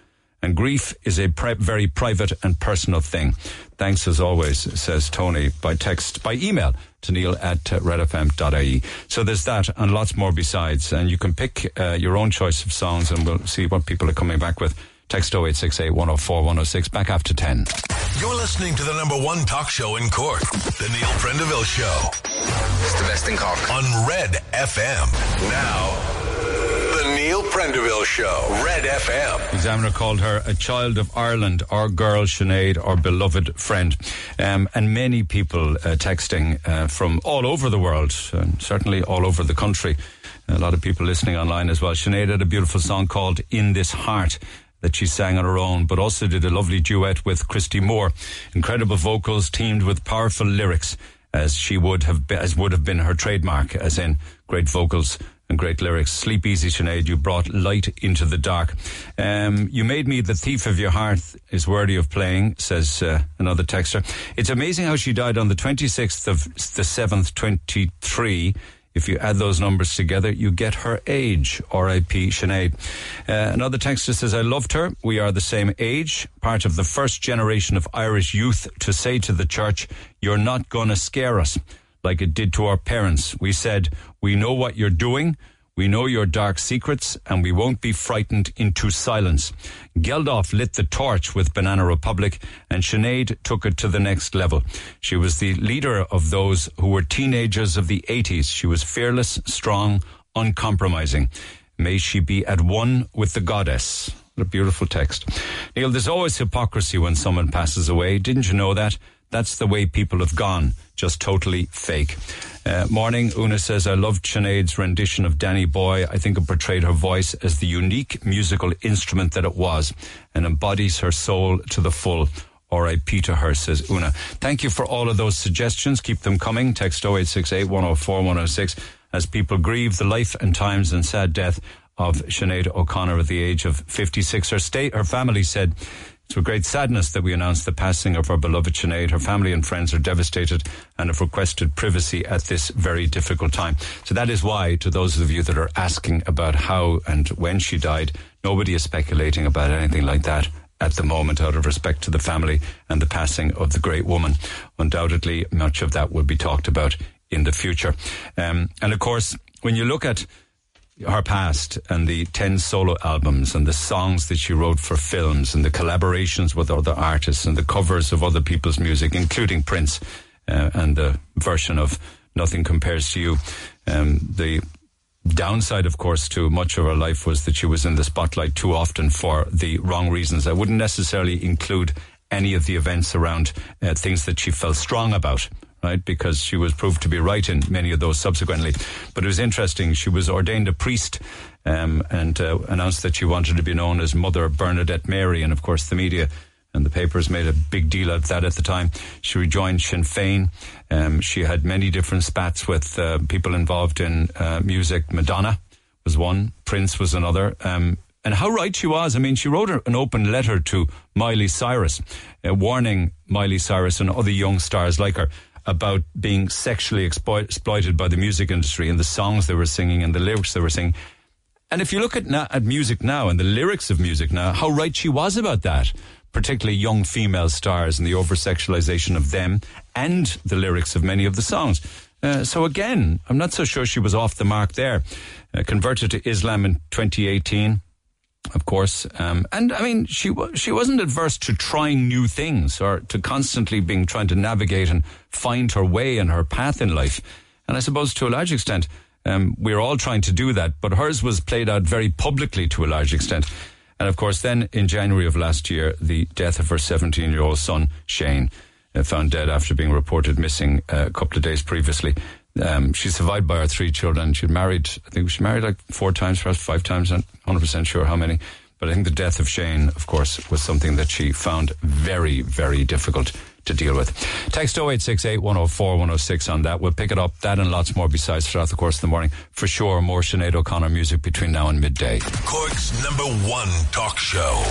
And grief is a pri- very private and personal thing. Thanks as always, says Tony, by text, by email to neil at redfm.ie. So there's that and lots more besides. And you can pick uh, your own choice of songs and we'll see what people are coming back with. Text 0868 104 106. Back after 10. You're listening to the number one talk show in Cork, The Neil Prendeville Show. It's the best in Cork. On Red FM. Now, The Neil Prendeville Show. Red FM. Examiner called her a child of Ireland, our girl Sinead, our beloved friend. Um, and many people uh, texting uh, from all over the world, and certainly all over the country. A lot of people listening online as well. Sinead had a beautiful song called In This Heart that she sang on her own, but also did a lovely duet with Christy Moore. Incredible vocals teamed with powerful lyrics, as she would have been, as would have been her trademark, as in great vocals and great lyrics. Sleep easy, Sinead. You brought light into the dark. Um, you made me the thief of your heart is worthy of playing, says uh, another texter. It's amazing how she died on the 26th of the 7th, 23. If you add those numbers together, you get her age. R.I.P. Sinead. Uh, another texter says, I loved her. We are the same age, part of the first generation of Irish youth to say to the church, you're not gonna scare us like it did to our parents. We said, we know what you're doing. We know your dark secrets and we won't be frightened into silence. Geldof lit the torch with Banana Republic and Sinead took it to the next level. She was the leader of those who were teenagers of the 80s. She was fearless, strong, uncompromising. May she be at one with the goddess. What a beautiful text. Neil, there's always hypocrisy when someone passes away. Didn't you know that? That's the way people have gone. Just totally fake. Uh, morning, Una says, I loved Sinead's rendition of Danny Boy. I think it portrayed her voice as the unique musical instrument that it was and embodies her soul to the full. R.I.P. to her, says Una. Thank you for all of those suggestions. Keep them coming. Text 0868 104 106 as people grieve the life and times and sad death of Sinead O'Connor at the age of 56. Her state, her family said, it's with great sadness that we announce the passing of our beloved Sinead. Her family and friends are devastated and have requested privacy at this very difficult time. So that is why, to those of you that are asking about how and when she died, nobody is speculating about anything like that at the moment out of respect to the family and the passing of the great woman. Undoubtedly, much of that will be talked about in the future. Um, and of course, when you look at her past and the 10 solo albums and the songs that she wrote for films and the collaborations with other artists and the covers of other people's music, including Prince uh, and the version of Nothing Compares to You. Um, the downside, of course, to much of her life was that she was in the spotlight too often for the wrong reasons. I wouldn't necessarily include any of the events around uh, things that she felt strong about right? Because she was proved to be right in many of those subsequently. But it was interesting. She was ordained a priest um, and uh, announced that she wanted to be known as Mother Bernadette Mary. And of course, the media and the papers made a big deal of that at the time. She rejoined Sinn Féin. Um, she had many different spats with uh, people involved in uh, music. Madonna was one, Prince was another. Um, and how right she was. I mean, she wrote an open letter to Miley Cyrus, uh, warning Miley Cyrus and other young stars like her about being sexually exploit, exploited by the music industry and the songs they were singing and the lyrics they were singing. And if you look at, na- at music now and the lyrics of music now, how right she was about that, particularly young female stars and the over sexualization of them and the lyrics of many of the songs. Uh, so again, I'm not so sure she was off the mark there. Uh, converted to Islam in 2018 of course. Um, and I mean, she wa- she wasn't adverse to trying new things or to constantly being trying to navigate and find her way and her path in life. And I suppose to a large extent, um, we're all trying to do that. But hers was played out very publicly to a large extent. And of course, then in January of last year, the death of her 17 year old son, Shane, uh, found dead after being reported missing uh, a couple of days previously. Um, survived by her three children. She married, I think she married like four times, perhaps five times, I'm 100% sure how many. But I think the death of Shane, of course, was something that she found very, very difficult to deal with. Text 0868 104 106 on that. We'll pick it up, that and lots more besides throughout the course of the morning. For sure, more Sinead O'Connor music between now and midday. Cork's number one talk show.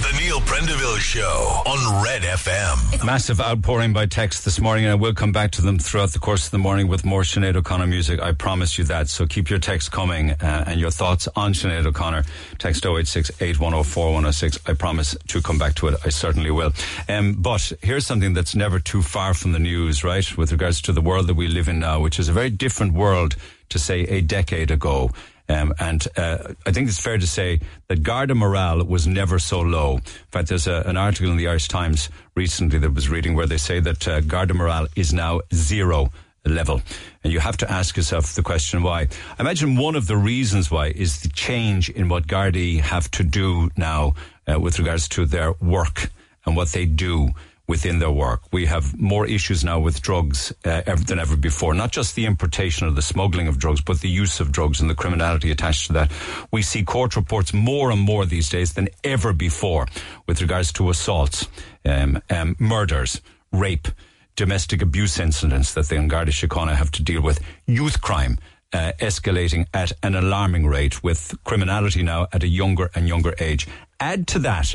The Neil Prendeville Show on Red FM. Massive outpouring by text this morning, and I will come back to them throughout the course of the morning with more Sinead O'Connor music. I promise you that. So keep your text coming uh, and your thoughts on Sinead O'Connor. Text 0868 104 106. I promise to come back to it. I certainly will. Um, but here's something that's never too far from the news, right? With regards to the world that we live in now, which is a very different world to say a decade ago. Um, and uh, I think it's fair to say that Garda morale was never so low. In fact, there's a, an article in the Irish Times recently that was reading where they say that uh, Garda morale is now zero level. And you have to ask yourself the question why. I imagine one of the reasons why is the change in what Gardaí have to do now uh, with regards to their work and what they do within their work. We have more issues now with drugs uh, ever, than ever before. Not just the importation or the smuggling of drugs, but the use of drugs and the criminality attached to that. We see court reports more and more these days than ever before with regards to assaults, um, um, murders, rape, domestic abuse incidents that the Garda Síochána have to deal with, youth crime. Uh, escalating at an alarming rate with criminality now at a younger and younger age. Add to that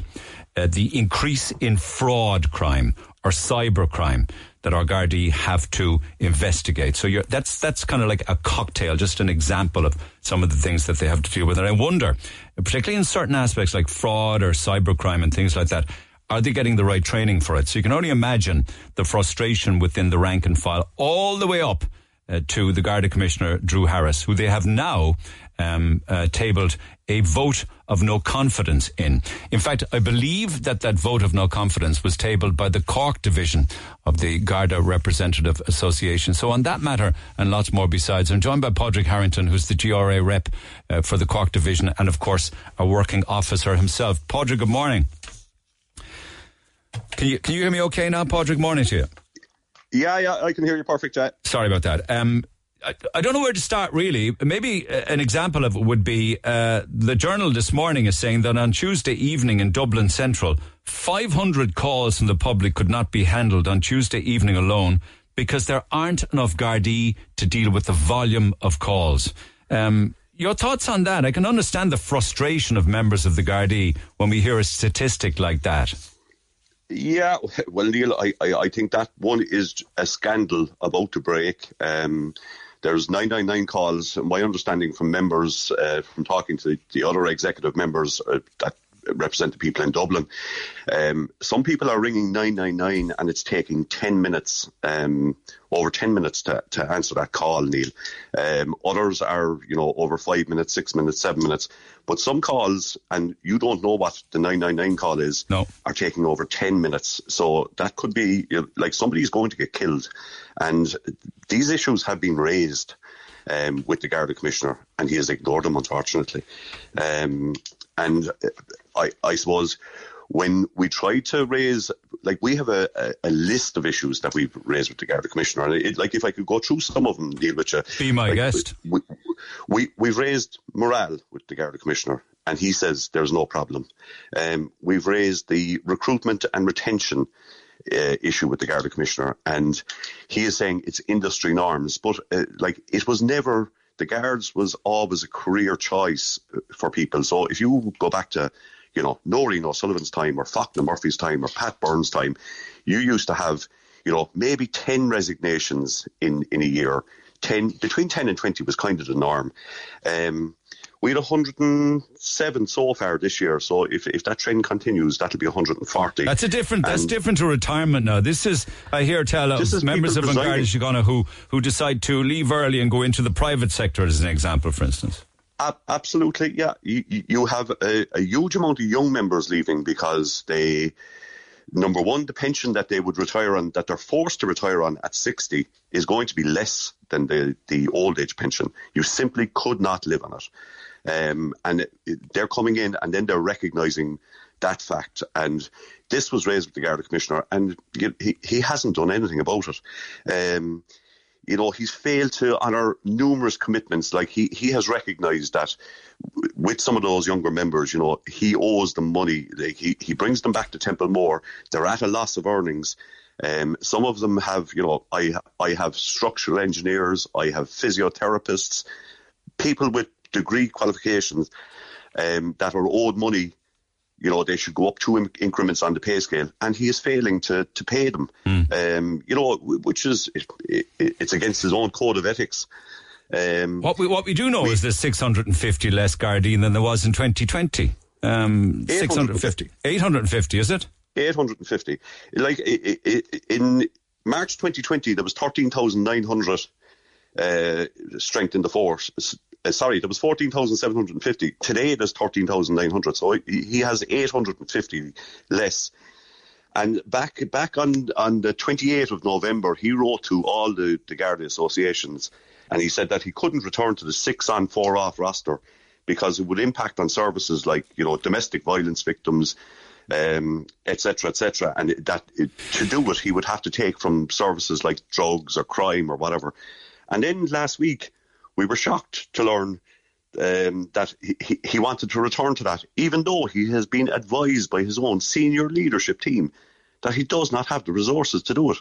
uh, the increase in fraud crime or cyber crime that our Gardaí have to investigate. So that's that's kind of like a cocktail, just an example of some of the things that they have to deal with. And I wonder, particularly in certain aspects like fraud or cyber crime and things like that, are they getting the right training for it? So you can only imagine the frustration within the rank and file all the way up uh, to the Garda Commissioner, Drew Harris, who they have now um, uh, tabled a vote of no confidence in. In fact, I believe that that vote of no confidence was tabled by the Cork division of the Garda Representative Association. So on that matter and lots more besides, I'm joined by Padraig Harrington, who's the GRA rep uh, for the Cork division and of course a working officer himself. Padraig, good morning. Can you, can you hear me okay now, Padraig? Morning to you. Yeah, yeah, I can hear you perfect, Jack. Sorry about that. Um, I, I, don't know where to start, really. Maybe uh, an example of it would be uh, the Journal this morning is saying that on Tuesday evening in Dublin Central, 500 calls from the public could not be handled on Tuesday evening alone because there aren't enough Gardaí to deal with the volume of calls. Um, your thoughts on that? I can understand the frustration of members of the Gardaí when we hear a statistic like that. Yeah, well, Neil, I, I, I, think that one is a scandal about to break. Um, there's 999 calls. My understanding from members, uh, from talking to the, the other executive members uh, that represent the people in Dublin, um, some people are ringing 999 and it's taking 10 minutes, um, over 10 minutes to, to answer that call, Neil. Um, others are, you know, over five minutes, six minutes, seven minutes. But some calls, and you don't know what the 999 call is, no. are taking over 10 minutes. So that could be you know, like somebody's going to get killed. And these issues have been raised um, with the Garda Commissioner, and he has ignored them, unfortunately. Um, and I, I suppose when we try to raise, like we have a, a, a, list of issues that we've raised with the Garda Commissioner, and it, like if I could go through some of them, deal with you. Be my like, guest. We, we, we've raised morale with the Garda Commissioner, and he says there's no problem. Um, we've raised the recruitment and retention uh, issue with the Garda Commissioner, and he is saying it's industry norms, but uh, like it was never the guards was always a career choice for people. So if you go back to, you know, Nóirín O'Sullivan's time or Fachtna Murphy's time or Pat Byrne's time, you used to have, you know, maybe 10 resignations in, in a year. 10, between 10 and 20 was kind of the norm. Um, we had 107 so far this year. So if, if that trend continues, that'll be 140. That's a different. That's different to retirement now. This is I hear tell of members of Garda Síochána who who decide to leave early and go into the private sector, as an example, for instance. Ab- absolutely, yeah. You, have a, a huge amount of young members leaving because they, number one, the pension that they would retire on, that they're forced to retire on at 60, is going to be less than the, the old age pension. You simply could not live on it. Um, and they're coming in and then they're recognising that fact. And this was raised with the Garda Commissioner, and he, he hasn't done anything about it. Um, you know, he's failed to honour numerous commitments. Like he, he has recognised that with some of those younger members, you know, he owes them money. Like he, he brings them back to Templemore. They're at a loss of earnings. Um, some of them have, you know, I I have structural engineers, I have physiotherapists, people with degree qualifications um, that are owed money. You know, they should go up two increments on the pay scale, and he is failing to to pay them. Um, you know, which is it, it, it's against his own code of ethics. Um, What we what we do know is there's 650 less Gardaí than there was in 2020. Um, 650. 850, is it? 850. Like in March 2020, there was 13,900 uh, strength in the force. Uh, sorry, there was 14,750. Today, there's 13,900. So he he has 850 less. And back back on, on the 28th of November, he wrote to all the, the Garda associations and he said that he couldn't return to the six on, four off roster because it would impact on services like, you know, domestic violence victims, um, et cetera, et cetera. And that it, to do it, he would have to take from services like drugs or crime or whatever. And then last week, we were shocked to learn um, that he, he- he wanted to return to that, even though he has been advised by his own senior leadership team that he does not have the resources to do it.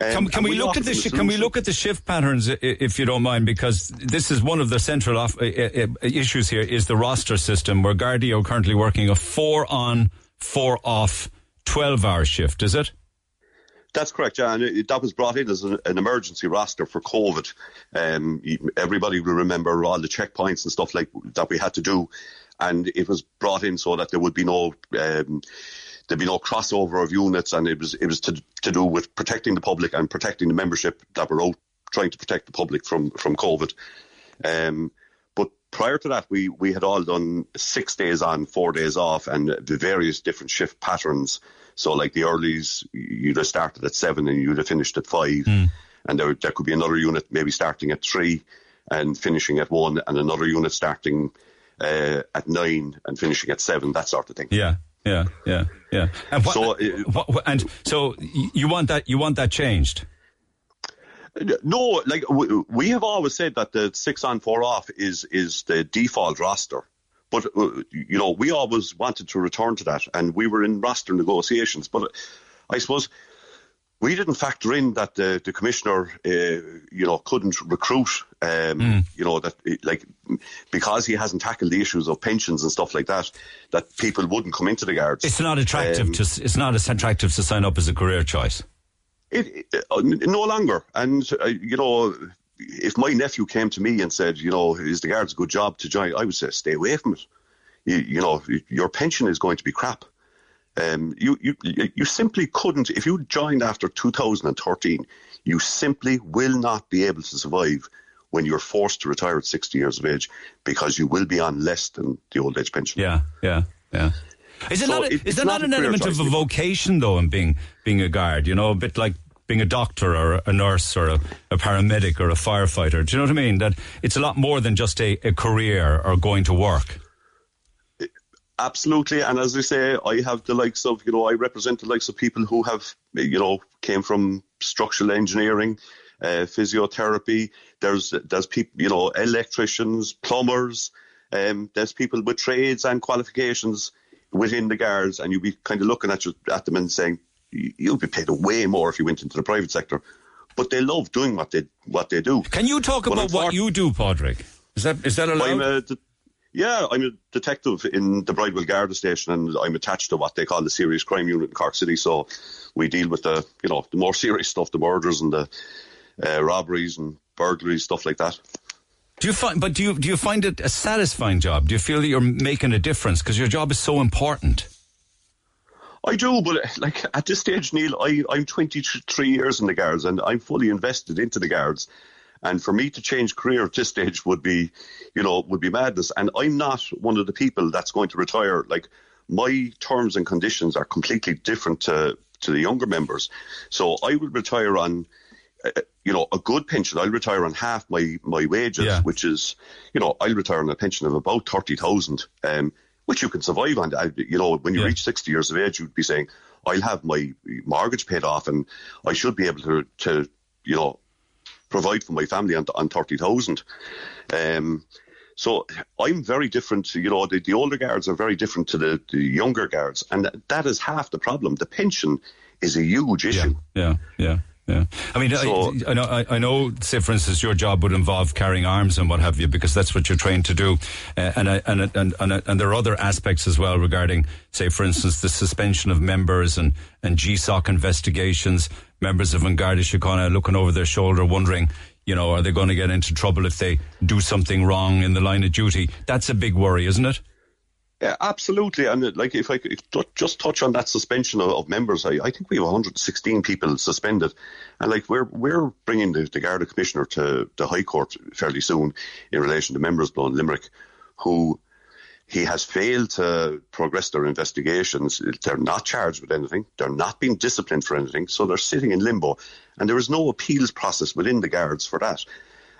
Um, Can, can and we look at the shi- can we look at the shift patterns if you don't mind? Because this is one of the central off, issues here is the roster system where are currently working a four on four off 12 hour shift is it That's correct, yeah. And it, that was brought in as an, an emergency roster for COVID. Um, everybody will remember all the checkpoints and stuff like that we had to do, and it was brought in so that there would be no um, there'd be no crossover of units, and it was it was to to do with protecting the public and protecting the membership that were out trying to protect the public from from COVID. Um, but prior to that, we, we had all done six days on, four days off, and the various different shift patterns. So, like the earlies, you'd have started at seven and you'd have finished at five, and there there could be another unit maybe starting at three and finishing at one, and another unit starting uh, at nine and finishing at seven, that sort of thing. yeah yeah yeah yeah and what, So, uh, what- and so you want that you want that changed No, like we, we have always said that the six on four off is is the default roster. But uh, you know, we always wanted to return to that, and we were in roster negotiations. But I suppose we didn't factor in that the the commissioner, uh, you know, couldn't recruit. Um, You know that like because he hasn't tackled the issues of pensions and stuff like that, that people wouldn't come into the guards. it's not attractive Um, to it's not as attractive to sign up as a career choice It, it uh, no longer. And uh, you know, if my nephew came to me and said, you know, is the guards a good job to join? I would say, stay away from it. You, you know, your pension is going to be crap. Um, you, you, you simply couldn't. If you joined after 2013, you simply will not be able to survive when you're forced to retire at 60 years of age because you will be on less than the old age pension. yeah yeah yeah is it So not a, it- is there not, not an element of a vocation though in being being a guard you know a bit like being a doctor or a nurse or a, a paramedic or a firefighter do you know what I mean that it's a lot more than just a, a career or going to work Absolutely, and as I say, I have the likes of you know I represent the likes of people who have you know came from structural engineering, uh, physiotherapy. There's there's people you know electricians, plumbers. Um, there's people with trades and qualifications within the guards, and you'd be kind of looking at you, at them and saying "You- you'd be paid way more if you went into the private sector. But they love doing what they what they do. Can you talk But about what you do, Padraig? Is that is that allowed? I'm a, de- yeah, I'm a detective in the Bridewell Garda station, and I'm attached to what they call the serious crime unit in Cork City. So we deal with the, you know, the more serious stuff, the murders and the uh, robberies and burglaries, stuff like that. do you find, but do you do you find it a satisfying job? Do you feel that you're making a difference because your job is so important? I do, but like at this stage, Neil, I, I'm 23 years in the Guards, and I'm fully invested into the Guards. And for me to change career at this stage would be, you know, would be madness. And I'm not one of the people that's going to retire. Like my terms and conditions are completely different to to the younger members. So I will retire on, uh, you know, a good pension. I'll retire on half my my wages, Yeah. which is, you know, I'll retire on a pension of about thirty thousand, um, which you can survive on. You know, when you Yeah. reach sixty years of age, you'd be saying, I'll have my mortgage paid off, and I should be able to to, you know, provide for my family on on thirty thousand. Um, so I'm very different. You know, the, the older guards are very different to the, the younger guards, and that is half the problem. The pension is a huge issue. Yeah, yeah, yeah. I mean, So- I, I know, I, I know. Say, for instance, your job would involve carrying arms and what have you, because that's what you're trained to do. Uh, and, I, and and and and there are other aspects as well regarding, say, for instance, the suspension of members and and GSOC investigations. Members of Garda Síochána looking over their shoulder, wondering, you know, are they going to get into trouble if they do something wrong in the line of duty? That's a big worry, isn't it? Yeah, absolutely. And uh, like, if I could just touch on that suspension of, members, I, I think we have 116 people suspended, and like we're we're bringing the, the Garda Commissioner to the High Court fairly soon in relation to members blown Limerick, who he has failed to progress their investigations. They're not charged with anything. They're not being disciplined for anything. So they're sitting in limbo. And there is no appeals process within the guards for that.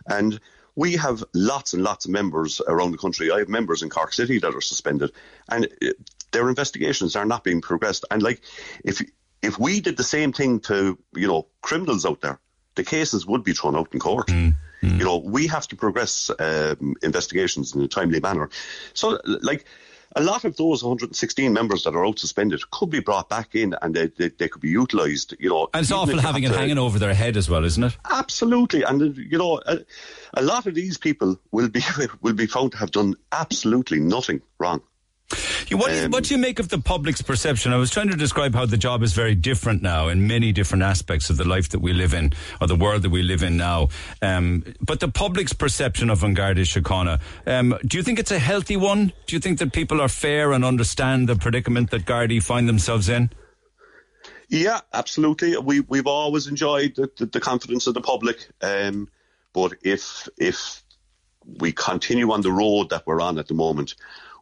And we have lots and lots of members around the country. I have members in Cork City that are suspended, and their investigations are not being progressed. And like, if if we did the same thing to you know criminals out there, the cases would be thrown out in court. You know, we have to progress um, investigations in a timely manner. So, like. A lot of those 116 members that are out suspended could be brought back in and they, they, they could be utilised, you know. And it's awful having it hanging over their head as well, isn't it? Absolutely, and you know, a, a lot of these people will be will be found to have done absolutely nothing wrong. Yeah, What, do you- Um, what do you make of the public's perception? I was trying to describe how the job is very different now in many different aspects of the life that we live in, or the world that we live in now. Um, but the public's perception of Garda Síochána, um, do you think it's a healthy one? Do you think that people are fair and understand the predicament that Gardaí find themselves in? Yeah, absolutely. We we've always enjoyed the, the, the confidence of the public, um, but if if we continue on the road that we're on at the moment,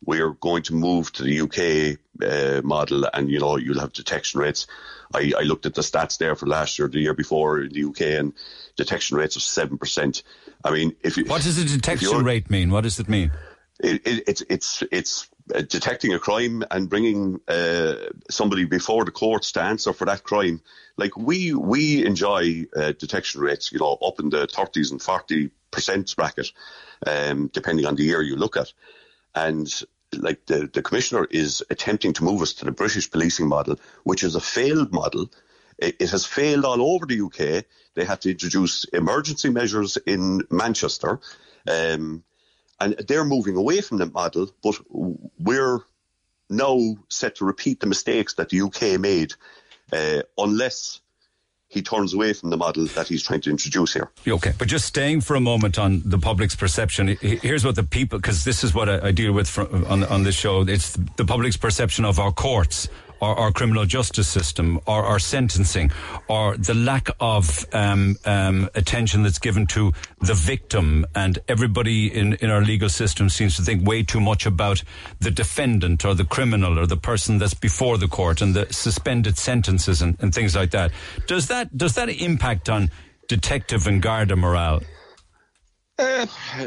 we're going to move to the UK uh, model, and you know you'll have detection rates. I, I looked at the stats there for last year, the year before in the UK, and detection rates of seven percent. I mean, if you, What does the detection rate mean? What does it mean? it, it, it's it's it's uh, detecting a crime and bringing uh, somebody before the courts to answer for that crime. Like we we enjoy uh, detection rates, you know, up in the thirties and forty percent bracket, um, depending on the year you look at, and. Like the, the commissioner is attempting to move us to the British policing model, which is a failed model. It, has failed all over the UK. They had to introduce emergency measures in Manchester. Um, and they're moving away from that model, but we're now set to repeat the mistakes that the UK made, uh, unless he turns away from the model that he's trying to introduce here. Okay, but just staying for a moment on the public's perception. Here's what the people, because this is what I, I deal with from, on on this show. It's the public's perception of our courts, our, our criminal justice system, our, our sentencing, or the lack of um, um, attention that's given to the victim. And everybody in, in our legal system seems to think way too much about the defendant or the criminal or the person that's before the court and the suspended sentences and, and things like that. Does that does that impact on detective and Garda morale? Uh,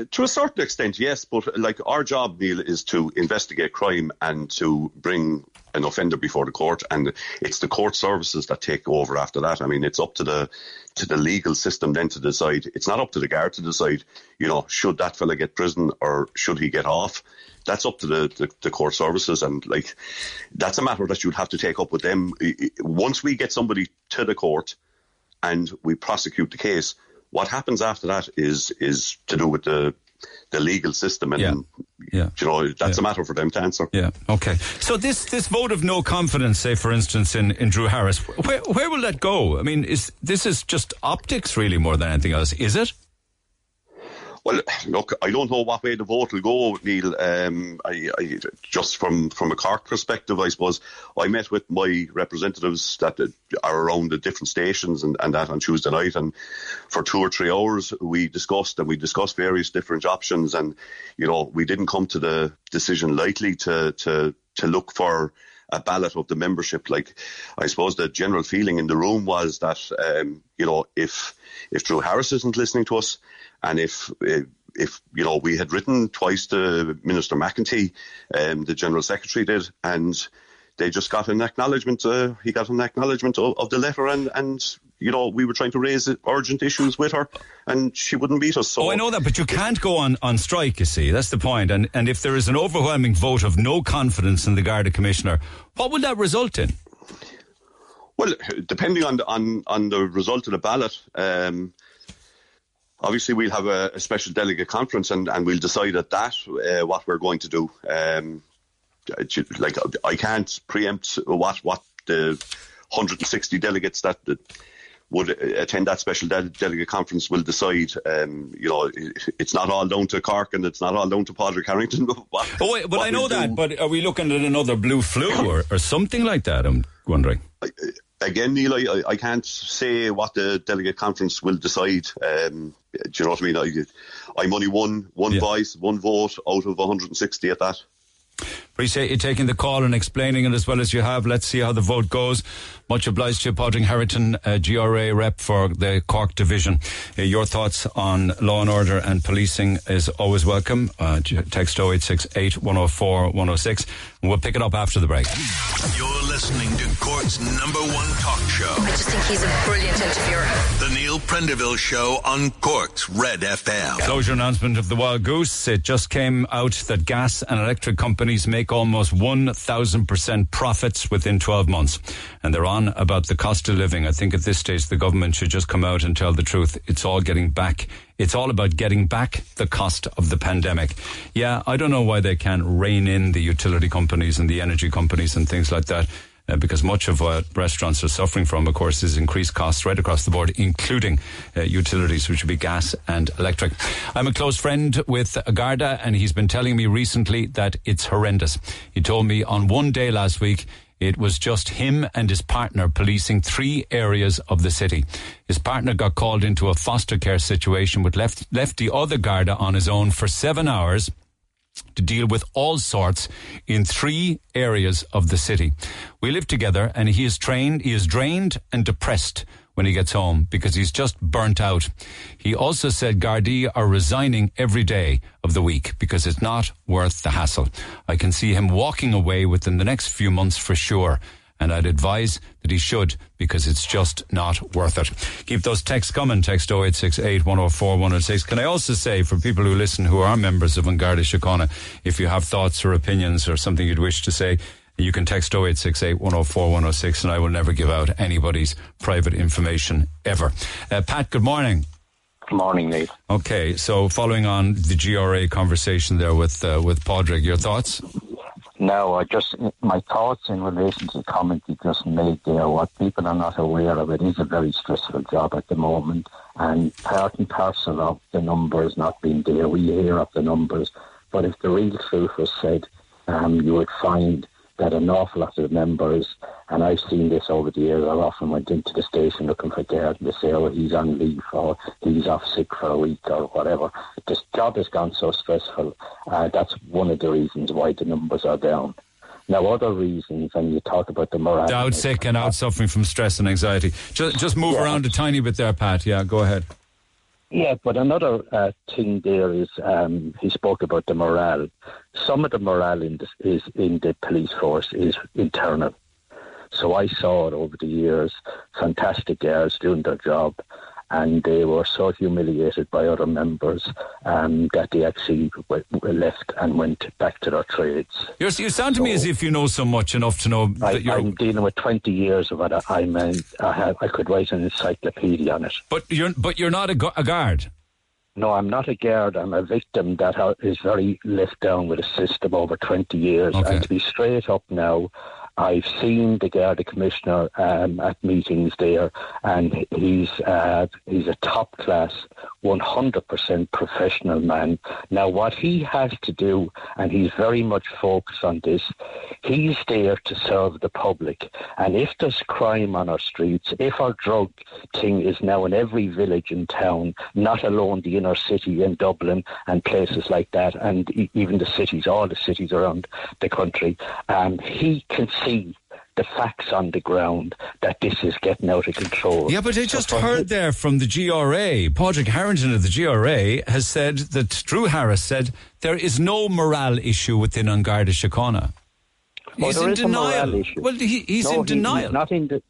to a certain extent, yes, but like our job, Neil, is to investigate crime and to bring an offender before the court, and it's the court services that take over after that. I mean, it's up to the to the legal system then to decide. It's not up to the guard to decide. You know, should that fella get prison or should he get off? That's up to the, the, the court services, and like that's a matter that you'd have to take up with them. Once we get somebody to the court and we prosecute the case, what happens after that is is to do with the the legal system, and Yeah. Yeah. you know that's Yeah. a matter for them to answer. Yeah. Okay. So this this vote of no confidence, say for instance in, in Drew Harris, where where will that go? I mean, is this is just optics really more than anything else? Is it? Well, look, I don't know what way the vote will go, Neil. Um, I, I, just from, from a Cork perspective, I suppose, I met with my representatives that are around the different stations and, and that on Tuesday night. And for two or three hours, we discussed and we discussed various different options. And, you know, we didn't come to the decision lightly to, to, to look for a ballot of the membership. Like, I suppose the general feeling in the room was that, um, you know, if, if Drew Harris isn't listening to us, and if if you know we had written twice to Minister McEntee, um, the General Secretary did, and they just got an acknowledgement. Uh, he got an acknowledgement of, of, the letter, and and you know we were trying to raise urgent issues with her, and she wouldn't meet us. So oh, I know that, but you can't go on on strike. You see, that's the point. And and if there is an overwhelming vote of no confidence in the Garda Commissioner, what would that result in? Well, depending on the, on on the result of the ballot. Um, obviously we'll have a, a, special delegate conference and, and we'll decide at that uh, what we're going to do. Um, like I can't preempt what what the 160 delegates that, that would attend that special de- delegate conference will decide. Um, you know, it's not all down to Cork and it's not all down to Padraig Harrington. what, oh, wait, but I know that. Do. But are we looking at another blue flu or, or something like that? I'm wondering. I, again, Neil, I, I can't say what the delegate conference will decide. Um, do you know what I mean? I, I'm only one one yeah. voice, one vote out of 160 at that. Appreciate you taking the call and explaining it as well as you have. Let's see how the vote goes. Much obliged to you, Padraig Harrington, uh, GRA rep for the Cork division. Uh, your thoughts on law and order and policing is always welcome. Uh, text 0868 104 106. And we'll pick it up after the break. You're listening to Cork's number one talk show. I just think he's a brilliant interviewer. The Neil Prendeville Show on Cork's Red FM. Closure announcement of the Wild Goose. It just came out that gas and electric companies make almost 1,000% profits within 12 months. And they're on about the cost of living. I think at this stage the government should just come out and tell the truth. It's all getting back it's all about getting back the cost of the pandemic. Yeah, I don't know why they can't rein in the utility companies and the energy companies and things like that. Uh, because much of what restaurants are suffering from, of course, is increased costs right across the board, including uh, utilities, which would be gas and electric. I'm a close friend with Garda, and he's been telling me recently that it's horrendous. He told me on one day last week it was just him and his partner policing three areas of the city. His partner got called into a foster care situation, but left, left the other Garda on his own for seven hours to deal with all sorts in three areas of the city. We live together and he is trained, he is drained and depressed when he gets home because he's just burnt out. He also said Gardaí are resigning every day of the week because it's not worth the hassle. I can see him walking away within the next few months for sure. And I'd advise that he should because it's just not worth it. Keep those texts coming. Text 0868 104 106. Can I also say for people who listen who are members of An Garda Síochána, if you have thoughts or opinions or something you'd wish to say, you can text 0868 104 106 and I will never give out anybody's private information ever. Uh, Pat, good morning. Good morning, Nate. Okay, so following on the GRA conversation there with uh, with Padraig, your thoughts? No, I just my thoughts in relation to the comment you just made there. What people are not aware of it is a very stressful job at the moment, and part and parcel of the numbers not being there. We hear of the numbers, but if the real truth was said, um, you would find that an awful lot of members, and I've seen this over the years, I often went into the station looking for Gerd and they say, oh, he's on leave or he's off sick for a week or whatever. This job has gone so stressful. Uh, that's one of the reasons why the numbers are down. Now, other reasons, and you talk about the morale. Out sick and out suffering from stress and anxiety. Just, just move yeah. around a tiny bit there, Pat. Yeah, go ahead. Yeah, but another uh, thing there is um, he spoke about the morale. Some of the morale in the, is in the police force is internal. So I saw it over the years. Fantastic girls doing their job, and they were so humiliated by other members um, that they actually w- left and went back to their trades. You're, you sound to so me as if you know so much enough to know that I, you're. I'm dealing with 20 years of it. I'm, uh, I, have, I could write an encyclopedia on it. But you're, but you're not a, a guard. No, I'm not a guard. I'm a victim that is very left down with a system over 20 years. Okay. And to be straight up now, I've seen the Garda Commissioner um, at meetings there, and he's uh, he's a top class, 100% professional man. Now, what he has to do, and he's very much focused on this, he's there to serve the public. And if there's crime on our streets, if our drug thing is now in every village and town, not alone the inner city in Dublin and places like that, and even the cities, all the cities around the country, um, he can see the facts on the ground that this is getting out of control. Yeah, but I just So heard there from the GRA, Padraig Harrington of the GRA has said that Drew Harris said there is no morale issue within An Garda Síochána. He's in a denial. Well, he, he's No, in denial. He's not in the,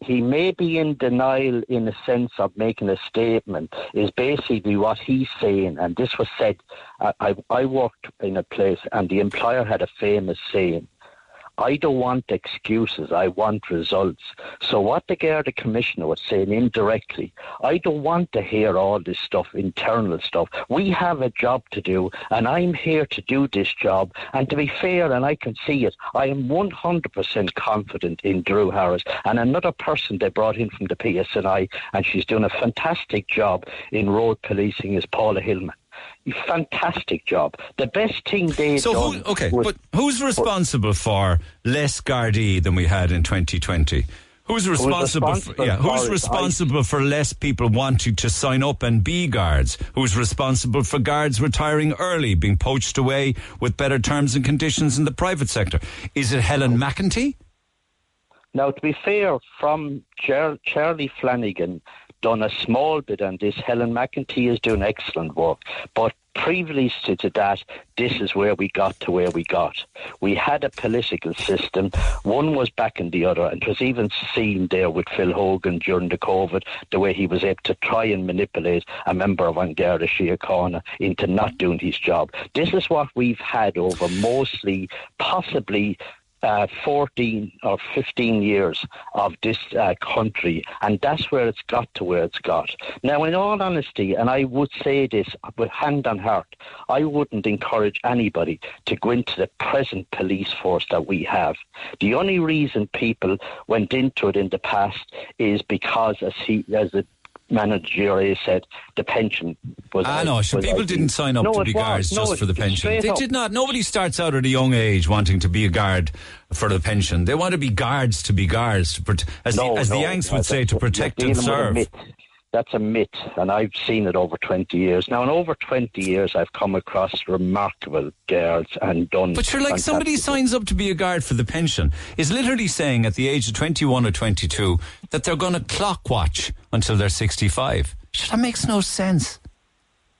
he may be in denial in the sense of making a statement, is basically what he's saying. And this was said, I, I, I worked in a place and the employer had a famous saying. I don't want excuses, I want results. So what the Garda Commissioner was saying indirectly, I don't want to hear all this stuff, internal stuff. We have a job to do and I'm here to do this job. And to be fair, and I can see it, I am 100% confident in Drew Harris and another person they brought in from the PSNI and she's doing a fantastic job in road policing is Paula Hilman. Fantastic job. The best thing they so, done who, okay, was but who's responsible for less Gardaí than we had in 2020? Who's responsible, responsible for, yeah, who's responsible for less people wanting to sign up and be guards? Who's responsible for guards retiring early, being poached away with better terms and conditions in the private sector? Is it Helen McEntee? Now, to be fair, from Charlie Flanagan, done a small bit on this. Helen McEntee is doing excellent work, but previously to that, this is where we got to where we got. We had a political system. One was backing the other, and it was even seen there with Phil Hogan during the COVID, the way he was able to try and manipulate a member of An Garda Síochána into not doing his job. This is what we've had over mostly, possibly uh, 14 or 15 years of this uh, country, and that's where it's got to where it's got. Now, in all honesty, and I would say this with hand on heart, I wouldn't encourage anybody to go into the present police force that we have. The only reason people went into it in the past is because, as he, as the manager said, the pension was. Ah, no, was People didn't sign up No, to be guards No, just it- for the pension. They up. did not. Nobody starts out at a young age wanting to be a guard for the pension. They want to be guards to be guards, to prote- as, No, the, as the Yanks would say, to protect and dealing with a serve. That's a myth, and I've seen it over 20 years. Now, in over 20 years, I've come across remarkable girls and done. But you're like somebody signs up to be a guard for the pension is literally saying at the age of 21 or 22 that they're going to clock watch until they're 65. Sure, that makes no sense.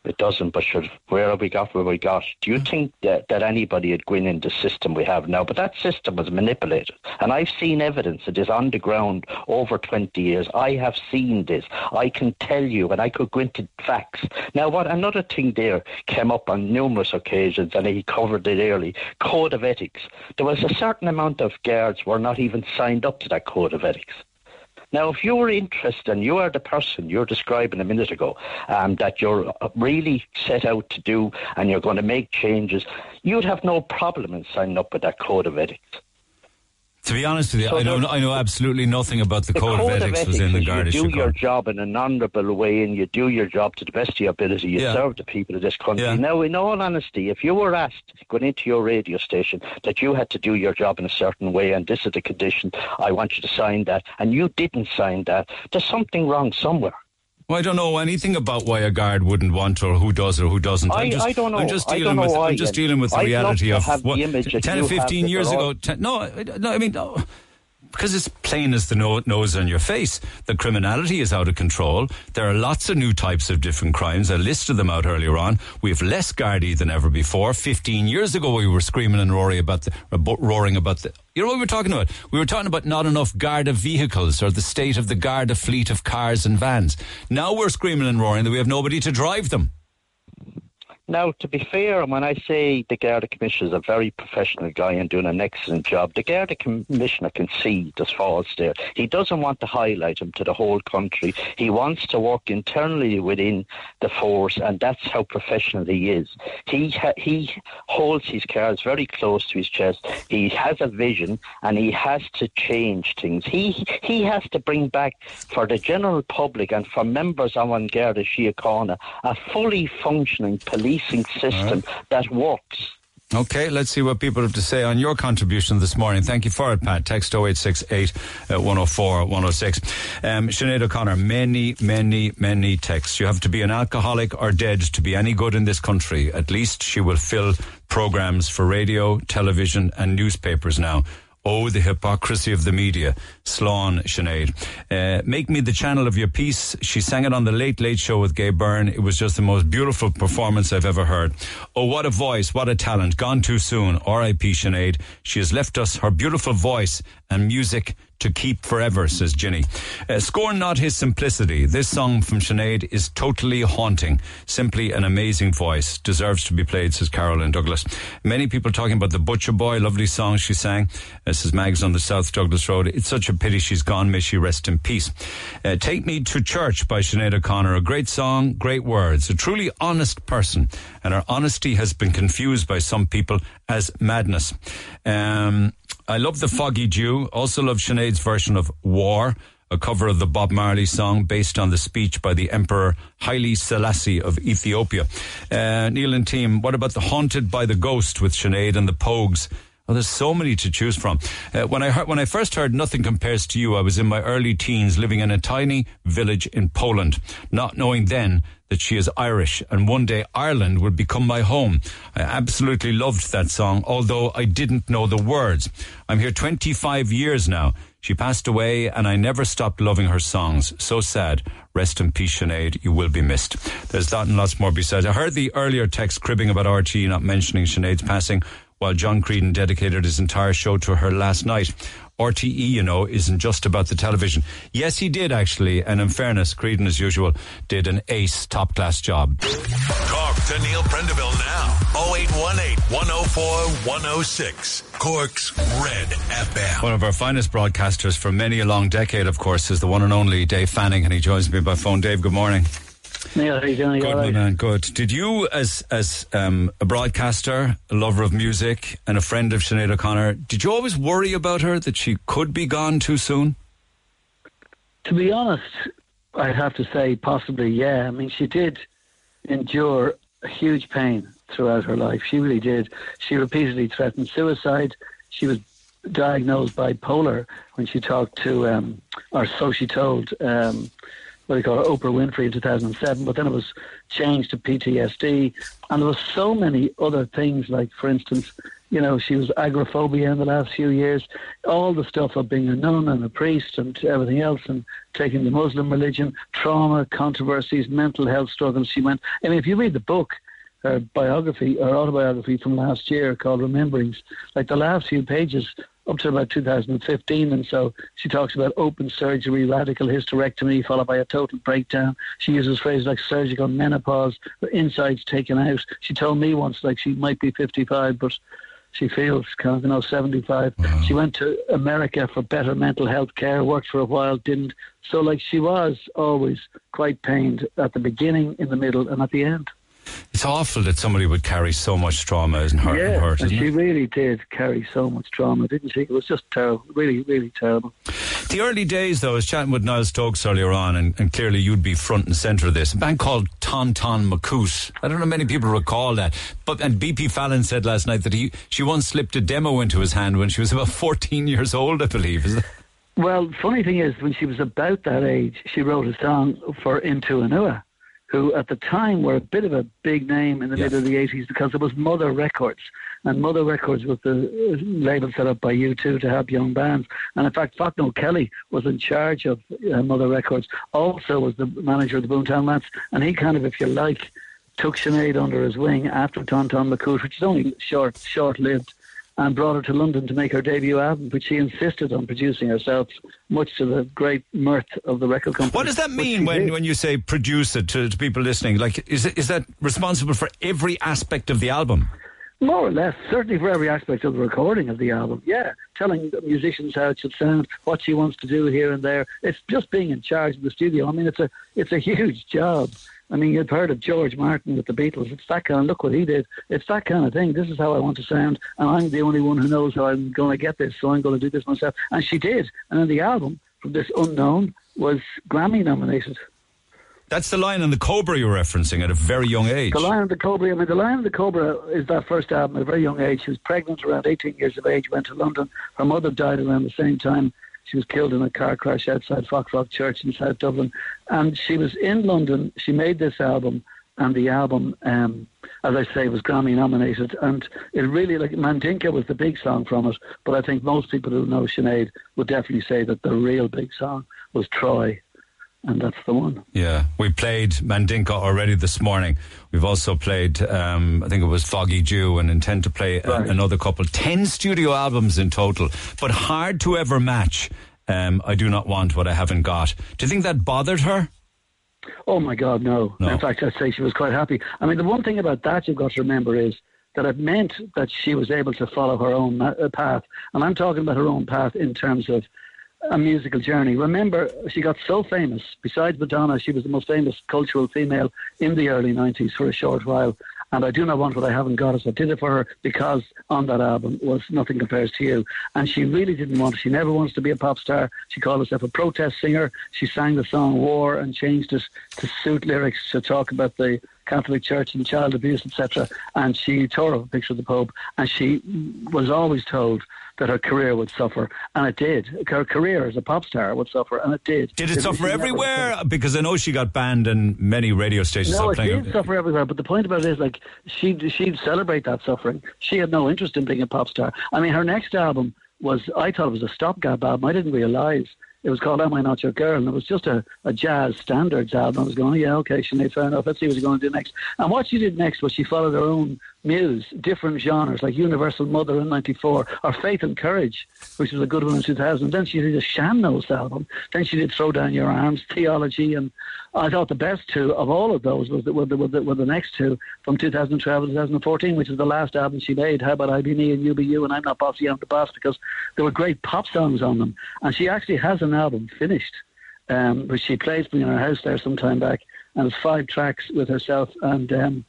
It doesn't, but sure, where have we got where we got? Do you hmm. think that, that anybody had gone in in the system we have now? But that system was manipulated. And I've seen evidence of this on the ground over 20 years. I have seen this. I can tell you, and I could go into facts. Now, what another thing there came up on numerous occasions, and he covered it early code of ethics. There was a certain amount of guards were not even signed up to that code of ethics. Now, if you're interested and you are the person you're describing a minute ago, um, that you're uh, really set out to do and you're going to make changes, you'd have no problem in signing up with that code of ethics. To be honest with you, So I know I know absolutely nothing about the, The code, of ethics within the is Garda you do your job in an honourable way and you do your job to the best of your ability. You Yeah. serve the people of this country. Yeah. Now, in all honesty, if you were asked going into your radio station that you had to do your job in a certain way and this is the condition, I want you to sign that, and you didn't sign that, there's something wrong somewhere. Well, I don't know anything about why a guard wouldn't want or who does or who doesn't. I- I'm just, I don't know. I'm just dealing with. I'm just dealing with the I'd love reality of the what that ten or fifteen years ago. Ten, no, I- no, I mean. No, because it's plain as the no- nose on your face. The criminality is out of control. There are lots of new types of different crimes. I listed them out earlier on. We have less Gardaí than ever before. Fifteen years ago, we were screaming and roaring about the roaring about the. You know what we were talking about? We were talking about not enough Garda vehicles or the state of the Garda fleet of cars and vans. Now we're screaming and roaring that we have nobody to drive them. Now, to be fair, when I say the Garda Commissioner is a very professional guy and doing an excellent job, the Garda Commissioner can see there's faults there. He doesn't want to highlight them to the whole country. He wants to work internally within the force, and that's how professional he is. He ha- he holds his cards very close to his chest. He has a vision, and he has to change things. He he has to bring back for the general public and for members of Garda Síochána a fully functioning policing system that works. Okay, let's see what people have to say on your contribution this morning. Thank you for it, Pat. Text 0868 uh, 104 106. Um, Sinead O'Connor, many, many, many texts. You have to be an alcoholic or dead to be any good in this country. At least she will fill programs for radio, television, and newspapers now. Oh, the hypocrisy of the media. Slán, Sinead. Uh, make me the channel of your peace. She sang it on the Late Late Show with Gay Byrne. It was just the most beautiful performance I've ever heard. Oh, what a voice, what a talent. Gone too soon. R.I.P. Sinead. She has left us her beautiful voice and music to keep forever, says Ginny. Uh, scorn not his simplicity. This song from Sinead is totally haunting. Simply an amazing voice. Deserves to be played, says Carolyn Douglas. Many people talking about the Butcher Boy, lovely song she sang. Uh, says Mags on the South Douglas Road. It's such a pity she's gone. May she rest in peace. Uh, Take Me to Church by Sinead O'Connor. A great song, great words. A truly honest person. And her honesty has been confused by some people as madness. Um, I love the Foggy Dew. Also love Sinead's version of War, a cover of the Bob Marley song based on the speech by the Emperor Haile Selassie of Ethiopia. Uh, Neil and team, what about the Haunted by the Ghost with Sinead and the Pogues? Oh, there's so many to choose from. Uh, when I heard, when I first heard "Nothing Compares to You," I was in my early teens, living in a tiny village in Poland, not knowing then that she is Irish, and one day Ireland would become my home. I absolutely loved that song, although I didn't know the words. I'm here 25 years now. She passed away, and I never stopped loving her songs. So sad. Rest in peace, Sinead. You will be missed. There's that and lots more besides. I heard the earlier text cribbing about RTE not mentioning Sinead's passing while John Creedon dedicated his entire show to her last night. RTE, you know, isn't just about the television. Yes, he did actually, and in fairness, Creedon, as usual, did an ace, top class job. Talk to Neil Prendeville now. 0818 104 106. Cork's Red FM. One of our finest broadcasters for many a long decade, of course, is the one and only Dave Fanning, and he joins me by phone. Dave, good morning. Neil, how you doing? You Good, all my man, good. Did you, as as um, a broadcaster, a lover of music, and a friend of Sinead O'Connor, did you always worry about her that she could be gone too soon? To be honest, I'd have to say possibly, yeah. I mean, she did endure a huge pain throughout her life. She really did. She repeatedly threatened suicide. She was diagnosed bipolar when she talked to, um, or so she told, um, what do you call it, Oprah Winfrey in 2007, but then it was changed to PTSD. And there was so many other things, like, for instance, you know, she was agoraphobia in the last few years, all the stuff of being a nun and a priest and everything else and taking the Muslim religion, trauma, controversies, mental health struggles she went. I mean, if you read the book, her biography or autobiography from last year called Rememberings, like the last few pages up to about 2015 and so she talks about open surgery, radical hysterectomy followed by a total breakdown. She uses phrases like surgical menopause, her insides taken out. She told me once like she might be 55 but she feels kind of, you know, 75. Uh-huh. She went to America for better mental health care, worked for a while, didn't. So, like, she was always quite pained at the beginning, in the middle, and at the end. It's awful that somebody would carry so much trauma and hurt, and hurt and she it? really did carry so much trauma, didn't she? It was just terrible, really, really terrible. The early days, though, I was chatting with Niall Stokes earlier on, and, and clearly you'd be front and centre of this. A band called Ton Ton Macoute. I don't know many people recall that. But and BP Fallon said last night that he she once slipped a demo into his hand when she was about 14 years old, I believe. Is that? Well, funny thing is, when she was about that age, she wrote a song for In Tua Nua, who at the time were a bit of a big name in the middle of the 80s because it was Mother Records. And Mother Records was the uh, label set up by U2 to help young bands. And in fact, Fachtna Kelly was in charge of uh, Mother Records, also was the manager of the Boomtown Rats. And he kind of, if you like, took Sinead under his wing after Ton Ton Macoute, which is only short, short lived. And brought her to London to make her debut album, which she insisted on producing herself, much to the great mirth of the record company. What does that mean when, did. when you say produce it to, to people listening? Like, is, is that responsible for every aspect of the album? More or less, certainly for every aspect of the recording of the album. Yeah, telling the musicians how it should sound, what she wants to do here and there. It's just being in charge of the studio. I mean, it's a it's a huge job. I mean, you've heard of George Martin with the Beatles. It's that kind. Of, look what he did. It's that kind of thing. This is how I want to sound, and I'm the only one who knows how I'm going to get this. So I'm going to do this myself. And she did. And then the album from this unknown was Grammy nominated. That's the Lion and the Cobra you're referencing at a very young age. The Lion and the Cobra. I mean, The Lion and the Cobra is that first album at a very young age. She was pregnant around 18 years of age, went to London. Her mother died around the same time. She was killed in a car crash outside Foxrock Church in South Dublin. And she was in London. She made this album, and the album, um, as I say, was Grammy nominated. And it really, like, Mandinka was the big song from it. But I think most people who know Sinead would definitely say that the real big song was Troy. And that's the one. Yeah, we played Mandinka already this morning. We've also played, um, I think it was Foggy Dew, and intend to play a- another couple. Ten studio albums in total, but hard to ever match. Um, I do not want what I haven't got. Do you think that bothered her? Oh my God, no. No. In fact, I'd say she was quite happy. I mean, the one thing about that you've got to remember is that it meant that she was able to follow her own uh, path. And I'm talking about her own path in terms of a musical journey. Remember, she got so famous. Besides Madonna, she was the most famous cultural female in the early 90s for a short while. And I do not want what I haven't got. I did it for her because on that album was Nothing Compares to You. And she really didn't want. She never wants to be a pop star. She called herself a protest singer. She sang the song War and changed it to suit lyrics to talk about the Catholic Church and child abuse, etc. And she tore up a picture of the Pope. And she was always told that her career would suffer. And it did. Her career as a pop star would suffer. And it did. Did it She suffer everywhere? Because I know she got banned and many radio stations No, it did suffer everywhere. But the point about it is, like, she'd, she'd celebrate that suffering. She had no interest in being a pop star. I mean, her next album was, I thought it was a stopgap album. I didn't realise. It was called Am I Not Your Girl? And it was just a, a jazz standards album. I was going, oh, yeah, okay, Sinead, fair enough. Let's see what you're going to do next. And what she did next was she followed her own muse, different genres, like Universal Mother in 94, or Faith and Courage, which was a good one in 2000. Then she did a Sean-nós album. Then she did Throw Down Your Arms, Theology, and I thought the best two of all of those was the, were, the, were, the, were the next two from 2012 and 2014, which is the last album she made. How about I Be Me and You Be You and I'm Not Bossy, I'm the Boss, because there were great pop songs on them. And she actually has an album finished, um, which she plays me in her house there some time back, and it's five tracks with herself and um,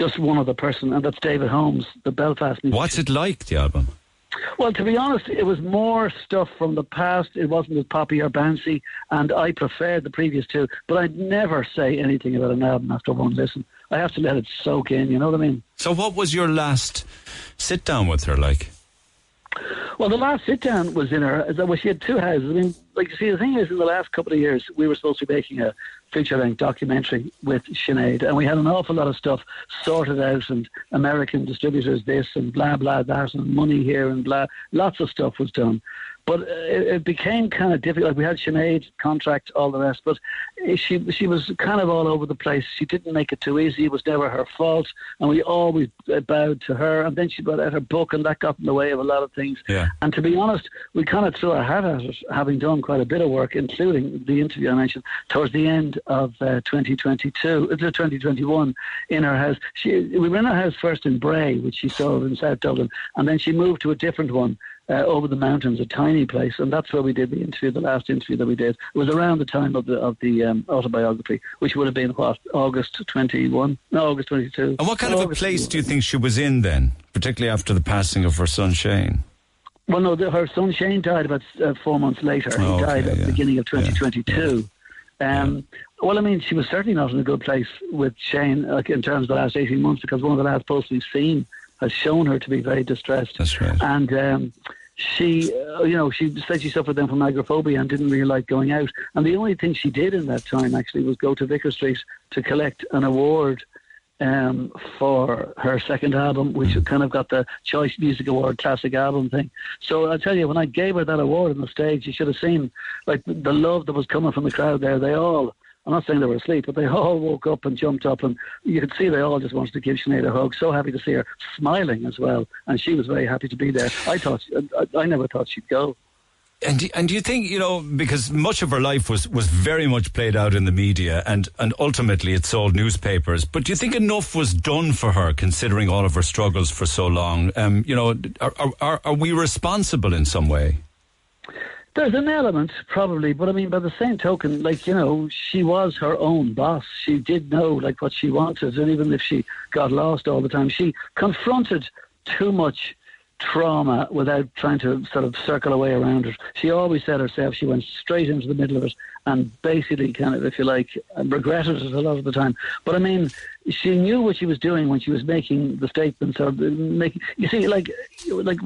just one other person, and that's David Holmes, the Belfast musician. What's it like, the album? Well, to be honest, it was more stuff from the past. It wasn't as poppy or bouncy, and I preferred the previous two. But I'd never say anything about an album after one listen. I have to let it soak in. You know what I mean? So, what was your last sit down with her like? Well, the last sit down was in her. Well, she had two houses. I mean, like you see, the thing is, in the last couple of years, we were supposed to be making a feature length documentary with Sinead, and we had an awful lot of stuff sorted out, and American distributors this and blah blah that, and money here and blah. Lots of stuff was done. But uh, it, became kind of difficult. Like we had Sinead contract, all the rest, but she she was kind of all over the place. She didn't make it too easy. It was never her fault, and we always uh, bowed to her. And then she brought out her book, and that got in the way of a lot of things. Yeah. And to be honest, we kind of threw our hat at it, having done quite a bit of work, including the interview I mentioned towards the end of uh, 2022, uh, 2021, in her house. She, we were in her house first in Bray, which she sold in South Dublin, and then she moved to a different one. Uh, over the mountains, a tiny place, and that's where we did the interview, the last interview that we did. It was around the time of the of the um, autobiography, which would have been what August twenty one, no August twenty two. And what kind of a place do you think she was in then, particularly after the passing of her son Shane? Well, no, the, her son Shane died about uh, four months later. Oh, he okay, died at yeah. the beginning of 2022. Um, Well, I mean, she was certainly not in a good place with Shane like, in terms of the last 18 months because one of the last posts we've seen has shown her to be very distressed. That's right. And um, she, uh, you know, she said she suffered then from agoraphobia and didn't really like going out. And the only thing she did in that time actually was go to Vicar Street to collect an award um, for her second album, which kind of got the Choice Music Award Classic Album thing. So I tell you, when I gave her that award on the stage, you should have seen like the love that was coming from the crowd there. They all I'm not saying they were asleep, but they all woke up and jumped up, and you could see they all just wanted to give Sinead a hug. So happy to see her smiling as well, and she was very happy to be there. I thought, I, never thought she'd go. And do, and do you think you know because much of her life was was very much played out in the media and and ultimately it sold newspapers. But do you think enough was done for her considering all of her struggles for so long? Um, you know, are, are are we responsible in some way? There's an element, probably, but I mean, by the same token, like, you know, she was her own boss. She did know, like, what she wanted, and even if she got lost all the time, she confronted too much trauma without trying to sort of circle away around it. She always said herself she went straight into the middle of it and basically kind of, if you like, regretted it a lot of the time. But I mean, she knew what she was doing when she was making the statements or making. You see, like, like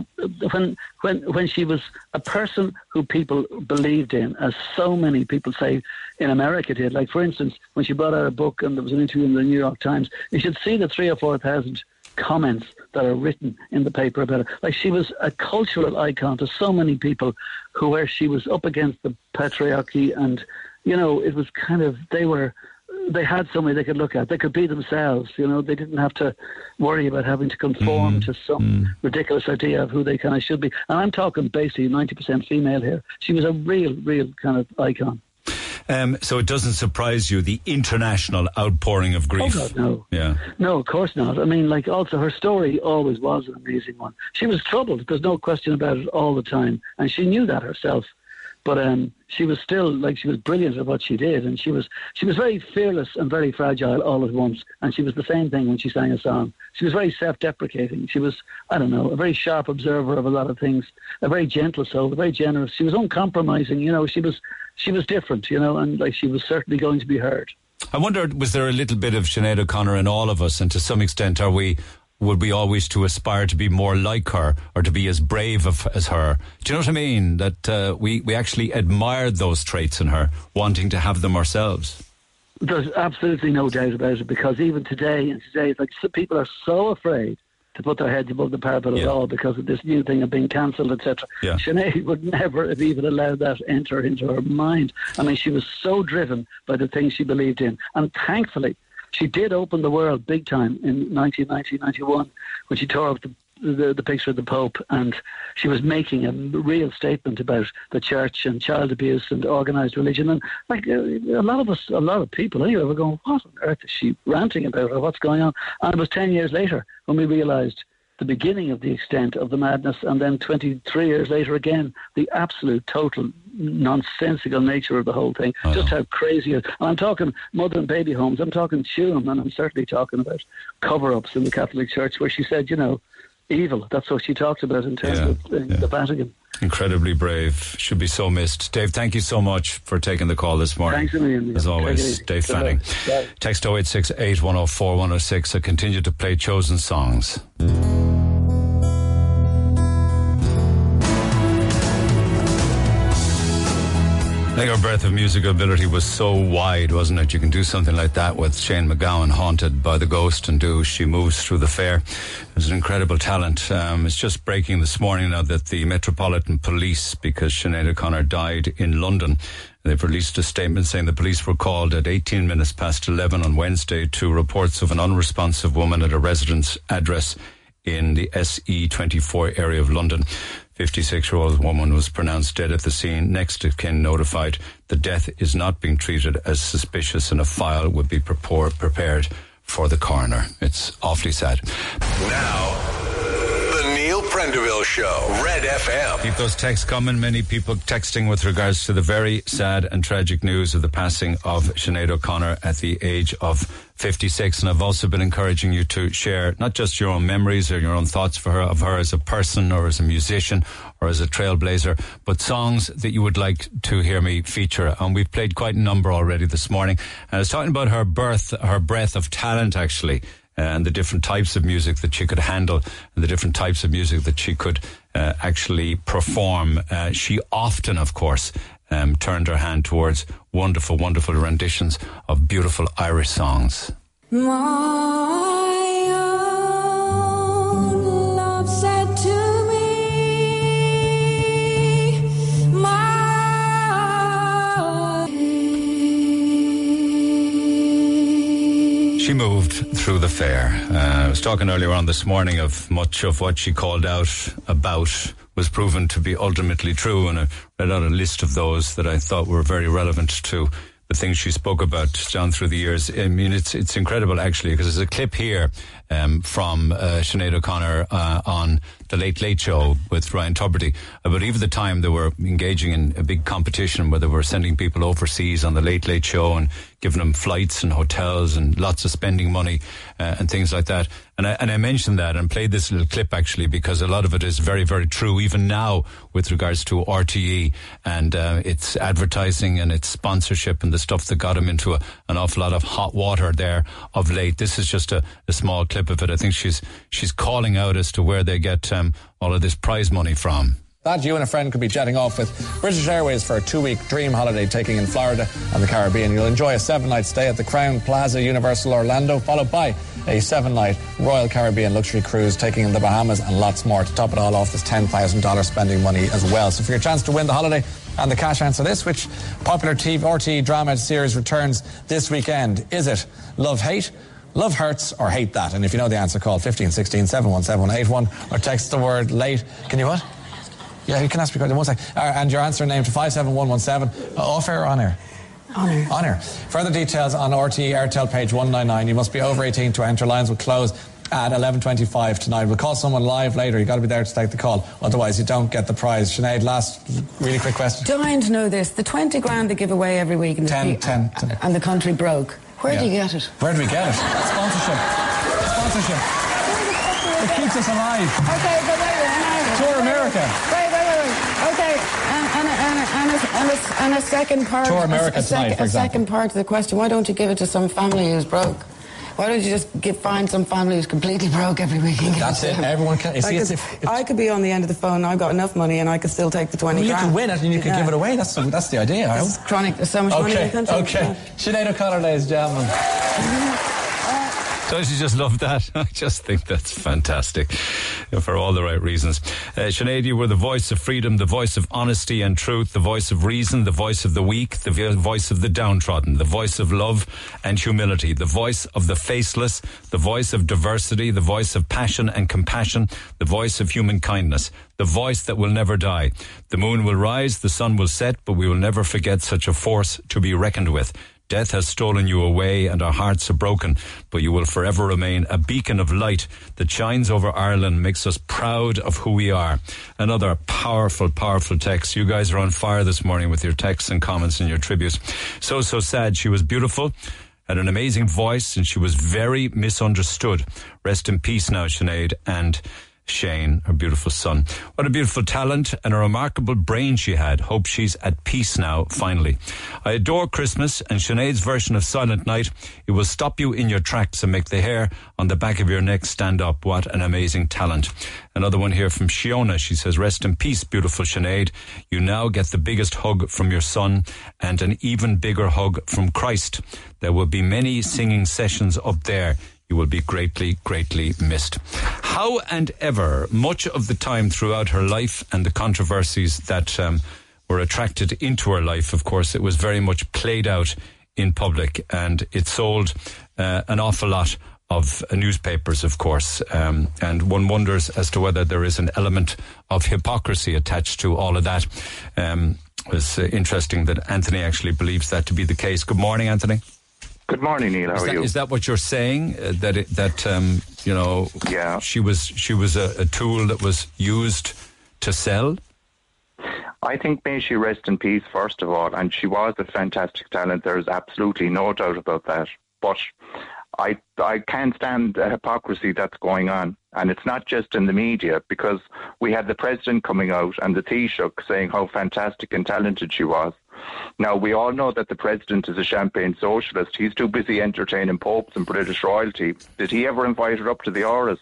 when when when she was a person who people believed in, as so many people say in America did. Like, for instance, when she brought out a book and there was an interview in the New York Times, you should see the three or four thousand comments that are written in the paper about her. Like she was a cultural icon to so many people who where she was up against the patriarchy and you know, it was kind of they were they had somebody they could look at. They could be themselves, you know, they didn't have to worry about having to conform mm. to some mm. ridiculous idea of who they kind of should be. And I'm talking basically 90% female here. She was a real, real kind of icon. Um, so it doesn't surprise you the international outpouring of grief. Oh God, no. Yeah. No, of course not. I mean, like also her story always was an amazing one. She was troubled. There's no question about it all the time, and she knew that herself. But um, she was still like she was brilliant at what she did, and she was she was very fearless and very fragile all at once. And she was the same thing when she sang a song. She was very self-deprecating. She was I don't know a very sharp observer of a lot of things, a very gentle soul, very generous. She was uncompromising. You know, she was she was different. You know, and like she was certainly going to be heard. I wonder, was there a little bit of Sinead O'Connor in all of us, and to some extent, are we would we always to aspire to be more like her or to be as brave of, as her? Do you know what I mean? That uh, we, we actually admired those traits in her, wanting to have them ourselves. There's absolutely no doubt about it because even today, and today, it's like people are so afraid to put their heads above the parapet yeah. at all because of this new thing of being cancelled, etc. Yeah. Sinead would never have even allowed that enter into her mind. I mean, she was so driven by the things she believed in, and thankfully, she did open the world big time in 1990, 91 when she tore up the, the, the picture of the Pope, and she was making a real statement about the church and child abuse and organised religion. And like uh, a lot of us, a lot of people anyway, were going, "What on earth is she ranting about, or what's going on?" And it was ten years later when we realised the beginning of the extent of the madness, and then 23 years later again, the absolute, total, nonsensical nature of the whole thing. Oh. Just how crazy it is. And I'm talking mother and baby homes, I'm talking Tuam, and I'm certainly talking about cover ups in the Catholic Church, where she said, you know, evil. That's what she talked about in terms yeah, of uh, yeah. the Vatican. Incredibly brave. Should be so missed. Dave, thank you so much for taking the call this morning. Thanks a million. As always, Dave Fanning. Text 0868 104 106. I continue to play chosen songs. I think her breadth of musical ability was so wide, wasn't it? You can do something like that with Shane MacGowan, Haunted by the Ghost, and do She Moves Through the Fair. It was an incredible talent. Um, it's just breaking this morning now that the Metropolitan Police, because Sinead O'Connor died in London, They've released a statement saying the police were called at 18 minutes past 11 on Wednesday to reports of an unresponsive woman at a residence address in the SE24 area of London. 56 year old woman was pronounced dead at the scene. Next of kin notified the death is not being treated as suspicious and a file would be prepared for the coroner. It's awfully sad. Now, Prendeville Show, Red FM. Keep those texts coming. Many people texting with regards to the very sad and tragic news of the passing of Sinead O'Connor at the age of 56. And I've also been encouraging you to share not just your own memories or your own thoughts for her, of her as a person or as a musician or as a trailblazer, but songs that you would like to hear me feature. And we've played quite a number already this morning. And I was talking about her birth, her breadth of talent actually and the different types of music that she could handle and the different types of music that she could uh, actually perform. Uh, she often, of course, um, turned her hand towards wonderful, wonderful renditions of beautiful Irish songs. She moved through the fair. Uh, I was talking earlier on this morning of much of what she called out about was proven to be ultimately true, and I read out a list of those that I thought were very relevant to the things she spoke about down through the years. I mean, it's it's incredible actually because there's a clip here um, from uh, Sinead O'Connor uh, on the Late Late Show with Ryan Tubridy. I believe at the time they were engaging in a big competition where they were sending people overseas on the Late Late Show and giving them flights and hotels and lots of spending money uh, and things like that. And I, and I mentioned that and played this little clip actually because a lot of it is very, very true even now with regards to RTE and uh, its advertising and its sponsorship and the stuff that got them into a, an awful lot of hot water there of late. This is just a, a small clip of it. I think she's she's calling out as to where they get um, all of this prize money from. That you and a friend could be jetting off with British Airways for a two week dream holiday taking in Florida and the Caribbean. You'll enjoy a seven night stay at the Crowne Plaza Universal Orlando, followed by a seven night Royal Caribbean luxury cruise taking in the Bahamas and lots more. To top it all off, there's $10,000 spending money as well. So for your chance to win the holiday, and the cash answer this, which popular TV, RTE drama series returns this weekend. Is it Love Hate? Love hurts or hate that? And if you know the answer, call 1516 717 or text the word late. Can you what? Yeah, you can ask me question one sec. Uh, and your answer name to 57117. Uh, off air or on air? On air. On air. Further details on RTE Aertel page 199. You must be over 18 to enter. Lines will close at 11.25 tonight. We'll call someone live later. You've got to be there to take the call. Otherwise, you don't get the prize. Sinead, last really quick question. Dying to know this. The 20 grand they give away every week in the 10, pe- 10, 10. and the country broke. Where do you get it? Where do we get it? Sponsorship. Sponsorship. It keeps us alive. Okay, but wait, wait, wait, Tour America. Wait. Okay, and, a, and, a, and a second part. Tour America a, tonight, sec- for a example. second part to the question. Why don't you give it to some family who's broke? Why don't you just give, find some family who's completely broke every week and That's it. them? Everyone can- see, I it's- could, if- it's- I could be on the end of the phone. I've got enough money, and I could still take the twenty. Well, you grand. can win it and you can Yeah. give it away. That's that's the idea. It's chronic. There's so much money in Okay, the country. okay. Sinead O'Connor, ladies and gentlemen. Don't you just love that? I just think that's fantastic uh, for all the right reasons. Uh, Sinead, you were the voice of freedom, the voice of honesty and truth, the voice of reason, the voice of the weak, the voice of the downtrodden, the voice of love and humility, the voice of the faceless, the voice of diversity, the voice of passion and compassion, the voice of human kindness, the voice that will never die. The moon will rise, the sun will set, but we will never forget such a force to be reckoned with. Death has stolen you away and our hearts are broken, but you will forever remain a beacon of light that shines over Ireland, makes us proud of who we are. Another powerful, powerful text. You guys are on fire this morning with your texts and comments and your tributes. So, so sad. She was beautiful, had an amazing voice, and she was very misunderstood. Rest in peace now, Sinead, and Shane, her beautiful son. What a beautiful talent and a remarkable brain she had. Hope she's at peace now, finally. I adore Christmas and Sinead's version of Silent Night. It will stop you in your tracks and make the hair on the back of your neck stand up. What an amazing talent. Another one here from Shiona. She says, Rest in peace, beautiful Sinead. You now get the biggest hug from your son and an even bigger hug from Christ. There will be many singing sessions up there. You will be greatly, greatly missed. How and ever, much of the time throughout her life and the controversies that um, were attracted into her life, of course, it was very much played out in public and it sold uh, an awful lot of uh, newspapers, of course. Um, and one wonders as to whether there is an element of hypocrisy attached to all of that. Um, it's uh, interesting that Anthony actually believes that to be the case. Good morning, Anthony. Good morning, Neil. How Is are that, you? is that what you're saying? Uh, that it, that um, you know, Yeah. she was she was a, a tool that was used to sell. I think may she rest in peace, first of all, and she was a fantastic talent. There's absolutely no doubt about that. But I I can't stand the hypocrisy that's going on, and it's not just in the media because we had the president coming out and the Taoiseach saying how fantastic and talented she was. Now we all know that the president is a champagne socialist. He's too busy entertaining popes and British royalty. Did he ever invite her up to the Áras?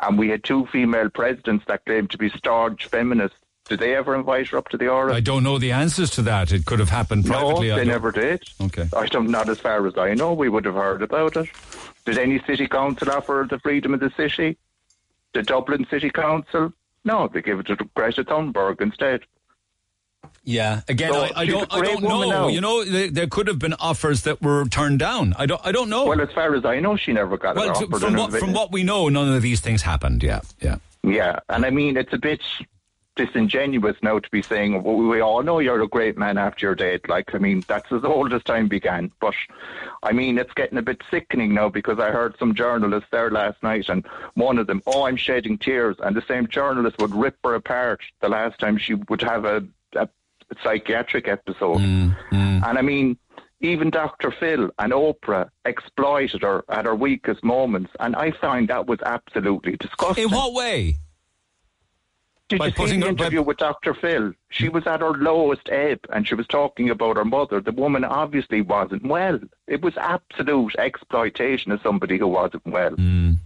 And we had two female presidents that claimed to be staunch feminists. Did they ever invite her up to the Áras? I don't know the answers to that. It could have happened No, privately. I they never did. Okay. I don't, not as far as I know. We would have heard about it. Did any city council offer the freedom of the city? The Dublin City Council? No, they gave it to Greta Thunberg instead. Yeah, again, So I, I don't, I don't know. now. You know, there, there could have been offers that were turned down. I don't, I don't know. Well, as far as I know, she never got Well, it to- from what from what we know, none of these things happened. Yeah, yeah. Yeah, and I mean, it's a bit disingenuous now to be saying, well, we all know you're a great man after your date. Like, I mean, that's as old as time began. But, I mean, it's getting a bit sickening now because I heard some journalists there last night and one of them, oh, I'm shedding tears. And the same journalist would rip her apart the last time she would have a, a psychiatric episode. Mm, mm. And I mean, even Dr. Phil and Oprah exploited her at her weakest moments. And I find that was absolutely disgusting. In what way? Did By you see the interview with Dr. Phil? She mm. was at her lowest ebb and she was talking about her mother. The woman obviously wasn't well. It was absolute exploitation of somebody who wasn't well. Mm,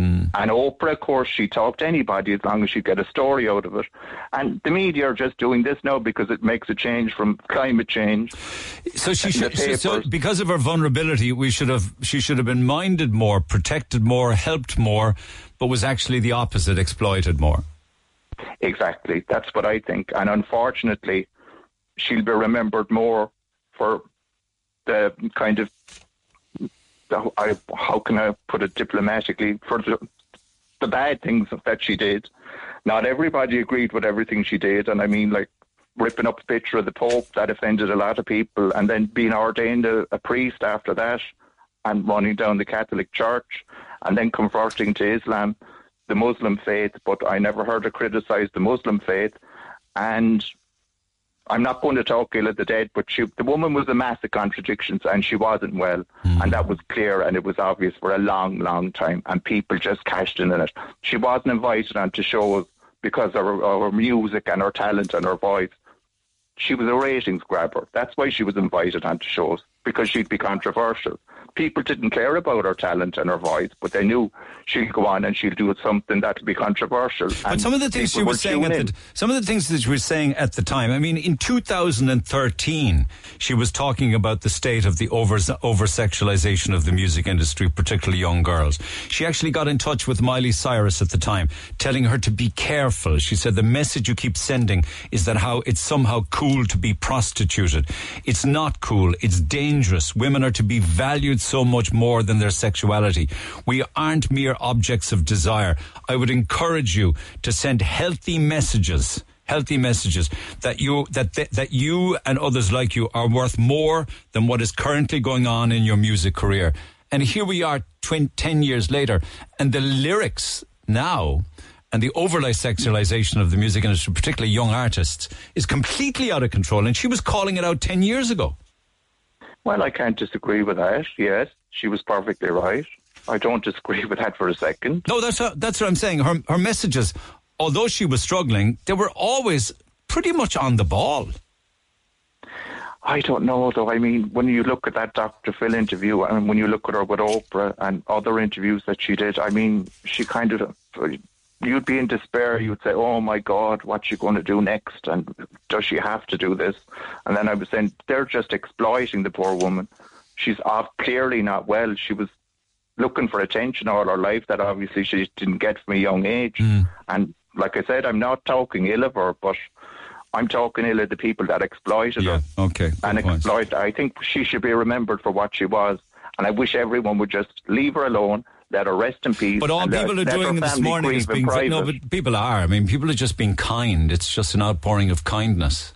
Mm. And Oprah, of course, she talked to anybody as long as she get a story out of it. And the media are just doing this now because it makes a change from climate change. So she should, so, because of her vulnerability, we should have she should have been minded more, protected more, helped more, but was actually the opposite, exploited more. Exactly. That's what I think. And unfortunately, she'll be remembered more for the kind of, I, how can I put it diplomatically, for the, the bad things that she did. Not everybody agreed with everything she did. And I mean, like, ripping up a picture of the Pope, that offended a lot of people. And then being ordained a, a priest after that and running down the Catholic Church and then converting to Islam, the Muslim faith, but I never heard her criticise the Muslim faith. And I'm not going to talk ill of the dead, but she, the woman was a mass of contradictions and she wasn't well. Hmm. And that was clear and it was obvious for a long, long time. And people just cashed in on it. She wasn't invited on to shows because of her, of her music and her talent and her voice. She was a ratings grabber. That's why she was invited on to shows because she'd be controversial. People didn't care about her talent and her voice, but they knew she'd go on and she'd do something that'd be controversial. But some of the things she was saying at the, some of the things that she was saying at the time. I mean, in 2013, she was talking about the state of the over over sexualization of the music industry, particularly young girls. She actually got in touch with Miley Cyrus at the time, telling her to be careful. She said the message you keep sending is that how it's somehow cool to be prostituted. It's not cool. It's dangerous. Women are to be valued so much more than their sexuality. We aren't mere objects of desire. I would encourage you to send healthy messages healthy messages that you that th- that you and others like you are worth more than what is currently going on in your music career. And here we are, twen- ten years later, and the lyrics now and the overlay sexualization of the music industry, particularly young artists, is completely out of control. And she was calling it out ten years ago. Well, I can't disagree with that. Yes, she was perfectly right. I don't disagree with that for a second. No, that's what, that's what I'm saying. Her her messages, although she was struggling, they were always pretty much on the ball. I don't know, though. I mean, when you look at that Dr. Phil interview and when you look at her with Oprah and other interviews that she did, I mean, she kind of, you'd be in despair. You'd say, oh my God, what's she going to do next? And does she have to do this? And then I was saying, they're just exploiting the poor woman. She's off, clearly not well. She was looking for attention all her life that obviously she didn't get from a young age. Mm. And like I said, I'm not talking ill of her, but I'm talking ill of the people that exploited her Okay. and exploit. I think she should be remembered for what she was, and I wish everyone would just leave her alone, let her rest in peace. But all people are doing this morning is being no, but people are. I mean, people are just being kind. It's just an outpouring of kindness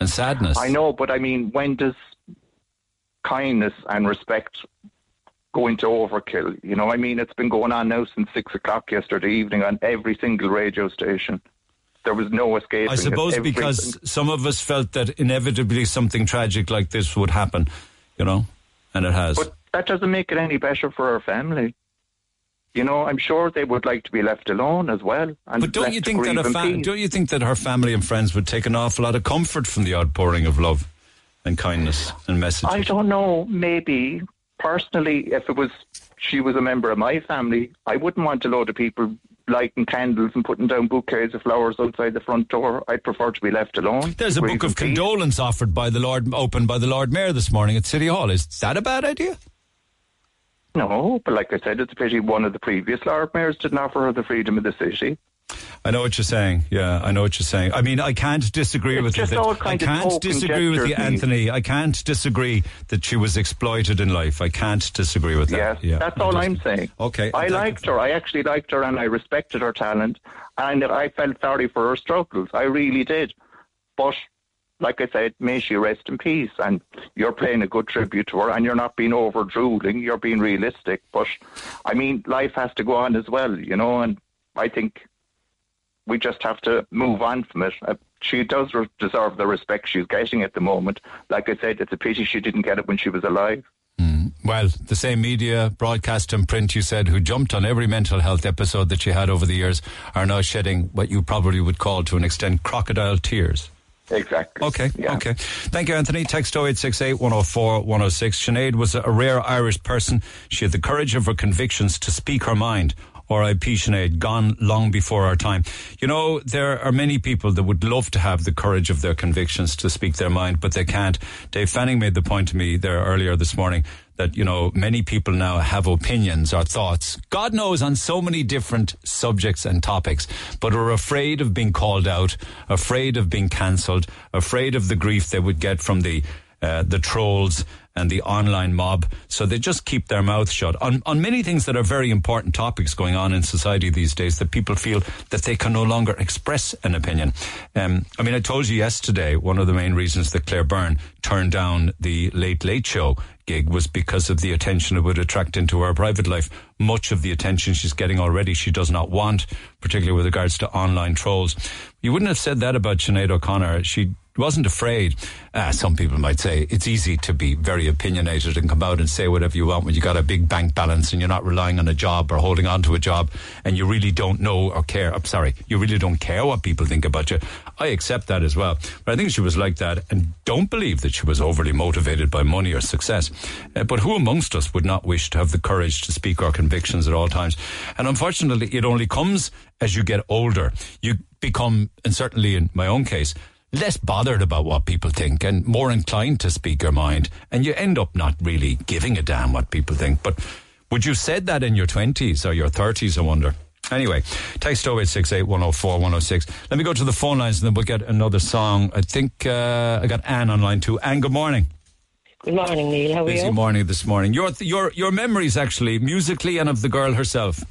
and sadness. I know, but I mean, when does kindness and respect go into overkill? You know, I mean, it's been going on now since six o'clock yesterday evening on every single radio station. There was no escaping. I suppose because some of us felt that inevitably something tragic like this would happen, you know, and it has. But that doesn't make it any better for our family. You know, I'm sure they would like to be left alone as well. And But don't you think that a fa- don't you think that her family and friends would take an awful lot of comfort from the outpouring of love and kindness and messages? I don't know. Maybe personally, if it was she was a member of my family, I wouldn't want a load of people lighting candles and putting down bouquets of flowers outside the front door. I'd prefer to be left alone. There's a book of condolence offered by the Lord, opened by the Lord Mayor this morning at City Hall. Is that a bad idea? No, but like I said, it's a pity one of the previous Lord Mayors didn't offer her the freedom of the city. I know what you're saying. Yeah, I know what you're saying. I mean, I can't disagree It's with just you. that- all I kind can't disagree with you, Anthony. I can't disagree that she was exploited in life. I can't disagree with that. Yes, yeah, that's all I'm saying. Okay. I liked her. I actually liked her, and I respected her talent, and I felt sorry for her struggles. I really did. But like I said, may she rest in peace. And you're paying a good tribute to her, and you're not being over drooling. You're being realistic. But I mean, life has to go on as well, you know. And I think we just have to move on from it. Uh, she does re- deserve the respect she's getting at the moment. Like I said, it's a pity she didn't get it when she was alive. Well, the same media, broadcast and print, you said, who jumped on every mental health episode that she had over the years, are now shedding what you probably would call, to an extent, crocodile tears. Exactly. Okay, okay. Thank you, Anthony. Text 0868 104 106. Sinead was a rare Irish person. She had the courage of her convictions to speak her mind. R.I.P. Sinead, gone long before our time. You know, there are many people that would love to have the courage of their convictions to speak their mind, but they can't. Dave Fanning made the point to me there earlier this morning that, you know, many people now have opinions or thoughts, God knows, on so many different subjects and topics, but are afraid of being called out, afraid of being cancelled, afraid of the grief they would get from the uh, the trolls and the online mob. So they just keep their mouth shut on, on many things that are very important topics going on in society these days that people feel that they can no longer express an opinion. Um, I mean, I told you yesterday, one of the main reasons that Claire Byrne turned down the Late Late Show gig was because of the attention it would attract into her private life. Much of the attention she's getting already, she does not want, particularly with regards to online trolls. You wouldn't have said that about Sinead O'Connor. She wasn't afraid. Uh, some people might say it's easy to be very opinionated and come out and say whatever you want when you got a big bank balance and you're not relying on a job or holding on to a job and you really don't know or care. I'm sorry, you really don't care what people think about you. I accept that as well. But I think she was like that and don't believe that she was overly motivated by money or success. Uh, but who amongst us would not wish to have the courage to speak our convictions at all times? And unfortunately, it only comes as you get older. You become, and certainly in my own case, less bothered about what people think and more inclined to speak your mind. And you end up not really giving a damn what people think. But would you said that in your 20s or your 30s, I wonder? Anyway, text 0868 104 106. Let me go to the phone lines and then we'll get another song. I think uh, I got Anne on line two. Anne, good morning. Good morning, Neil. How are Busy you? morning this morning. Your, your, your memories actually, musically and of the girl herself.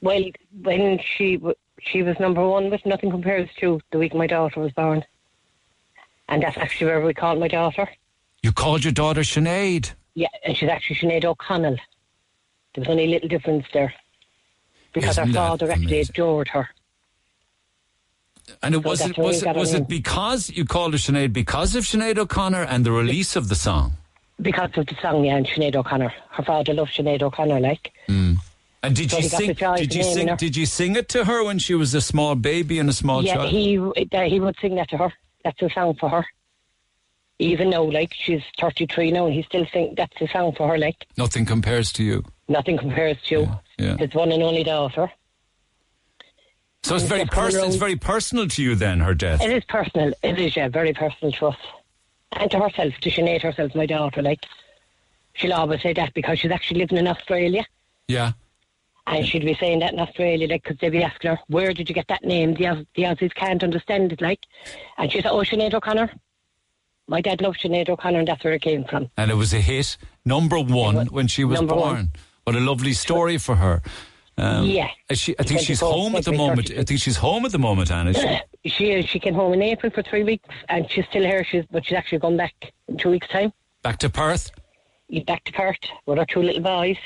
Well, when she she was number one with Nothing Compares to the week my daughter was born. And that's actually where we called my daughter. You called your daughter Sinead. Yeah, and she's actually Sinead O'Connell. There was only a little difference there. Because Isn't her father actually adored her. And it So was it was it was it because you called her Sinead because of Sinead O'Connor and the release of the song. Because of the song, yeah, and Sinead O'Connor. Her father loved Sinead O'Connor, like. Mm. And did So you sing? Did you sing? her. Did you sing it to her when she was a small baby and a small yeah, child? he uh, he would sing that to her. That's a song for her. Even though, like, she's 33 now, and he still sing that's a song for her, like. Nothing compares to you. Nothing compares to you. yeah. his one and only daughter. So it's And very personal. It's very personal to you then. Her death. It is personal. It is, yeah, very personal to us. And to herself, to Sinead herself, my daughter, like. She'll always say that because she's actually living in Australia. Yeah. And she'd be saying that in Australia, like, because they'd be asking her, where did you get that name? The, Aus- the Aussies can't understand it, like. And she said, oh, Sinead O'Connor. My dad loved Sinead O'Connor, and that's where it came from. And it was a hit, number one when she was born. one. What a lovely story for her. Um, Yeah. She, I think she's home at the moment. I think she's home at the moment, Anne. Is she? She is. She came home in April for three weeks, and she's still here. She's but she's actually gone back in two weeks' time. Back to Perth. Back to Perth with her two little boys.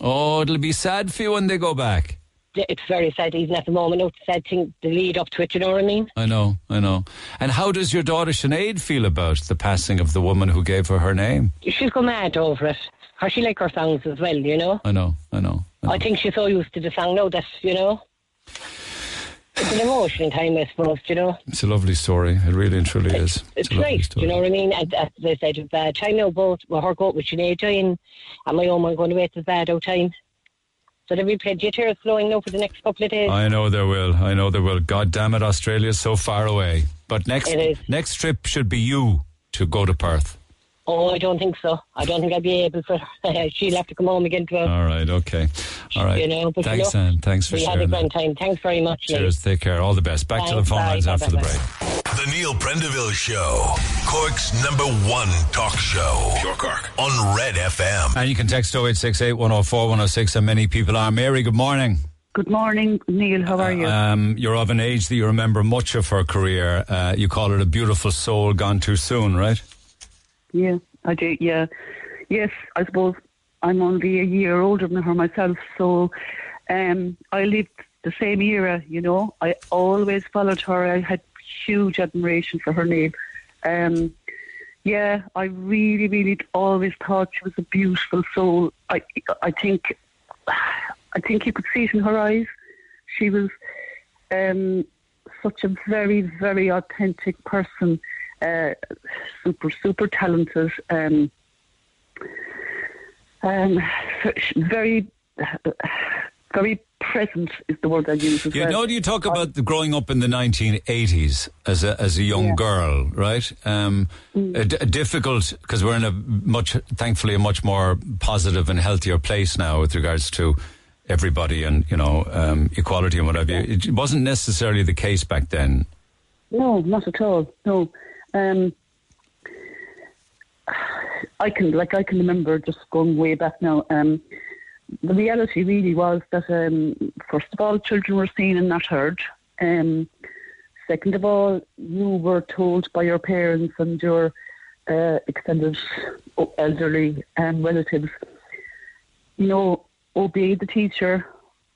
Oh, it'll be sad for you when they go back. It's very sad, even at the moment. It's a sad thing, the lead up to it. You know what I mean? I know, I know. And how does your daughter Sinead feel about the passing of the woman who gave her her name? She'll go mad over it. Her, she like her songs as well. You know. I know, I know. I think she's so used to the song now that you know. It's an emotional time, I suppose. You know. It's a lovely story. It really and truly is. It's nice, story. you know what I mean? As, as I said, it's bad time now, both with her going with Sinead dying and my own one going away, it's bad out time. So there'll be plenty of tears flowing now for the next couple of days. I know there will. I know there will. God damn it, Australia's so far away. But next next trip should be you to go to Perth. Oh, I don't think so. I don't think I'd be able for. She'll have to come home again to her. All right, okay. All right. You know, but Thanks, look, Anne. Thanks for we had a sharing that. grand time. Thanks very much. Neil. Cheers. Take care. All the best. Back to the phone bye, lines bye, after bye, the break. The Neil Prendeville Show, Cork's number one talk show. Pure Cork on Red FM. And you can text 0868 104 106, and many people are. Mary, good morning. Good morning, Neil. How are you? Um, you're of an age that you remember much of her career. Uh, you call it a beautiful soul gone too soon, right? Yeah, I do. Yeah, yes. I suppose I'm only a year older than her myself, so um, I lived the same era. You know, I always followed her. I had huge admiration for her name. Um, yeah, I really, really always thought she was a beautiful soul. I, I think, I think you could see it in her eyes. She was um, such a very, very authentic person. Uh, super, super talented. Um, um, very, very present is the word I use. As You well. know, you talk about the growing up in the 1980s as a as a young Yeah. girl, right? Um, a d- a difficult because we're in a much, thankfully, a much more positive and healthier place now with regards to everybody and you know um, equality and whatever. It wasn't necessarily the case back then. No, not at all. No. Um, I can like I can remember just going way back now. Um, the reality really was that um, first of all, children were seen and not heard. Um, second of all, you were told by your parents and your uh, extended elderly um, relatives, you know, obey the teacher,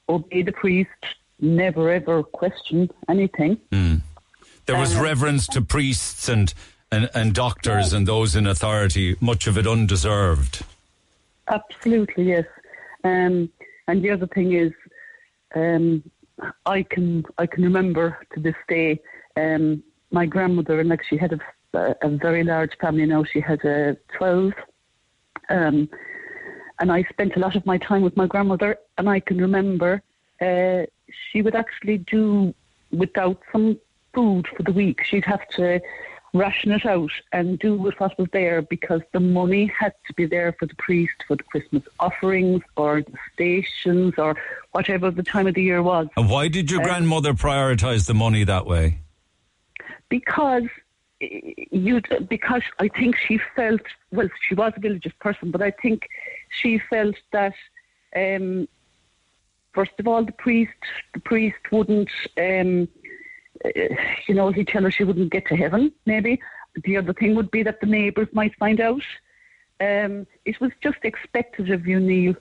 obey the priest, never ever question anything. There was Uh, reverence to priests and and, and doctors and those in authority. Much of it undeserved. Absolutely, yes. Um, and the other thing is, um, I can I can remember to this day um, my grandmother, and like she had a, a very large family now. She had uh, twelve, um, and I spent a lot of my time with my grandmother. And I can remember uh, she would actually do without some food for the week. She'd have to ration it out and do with what was there because the money had to be there for the priest for the Christmas offerings or the stations or whatever the time of the year was. And why did your Uh, grandmother prioritise the money that way? because you because I think she felt well she was a religious person but I think she felt that um, first of all the priest the priest wouldn't um, you know he'd tell her she wouldn't get to heaven maybe the other thing would be that the neighbours might find out um, it was just expected of you Neil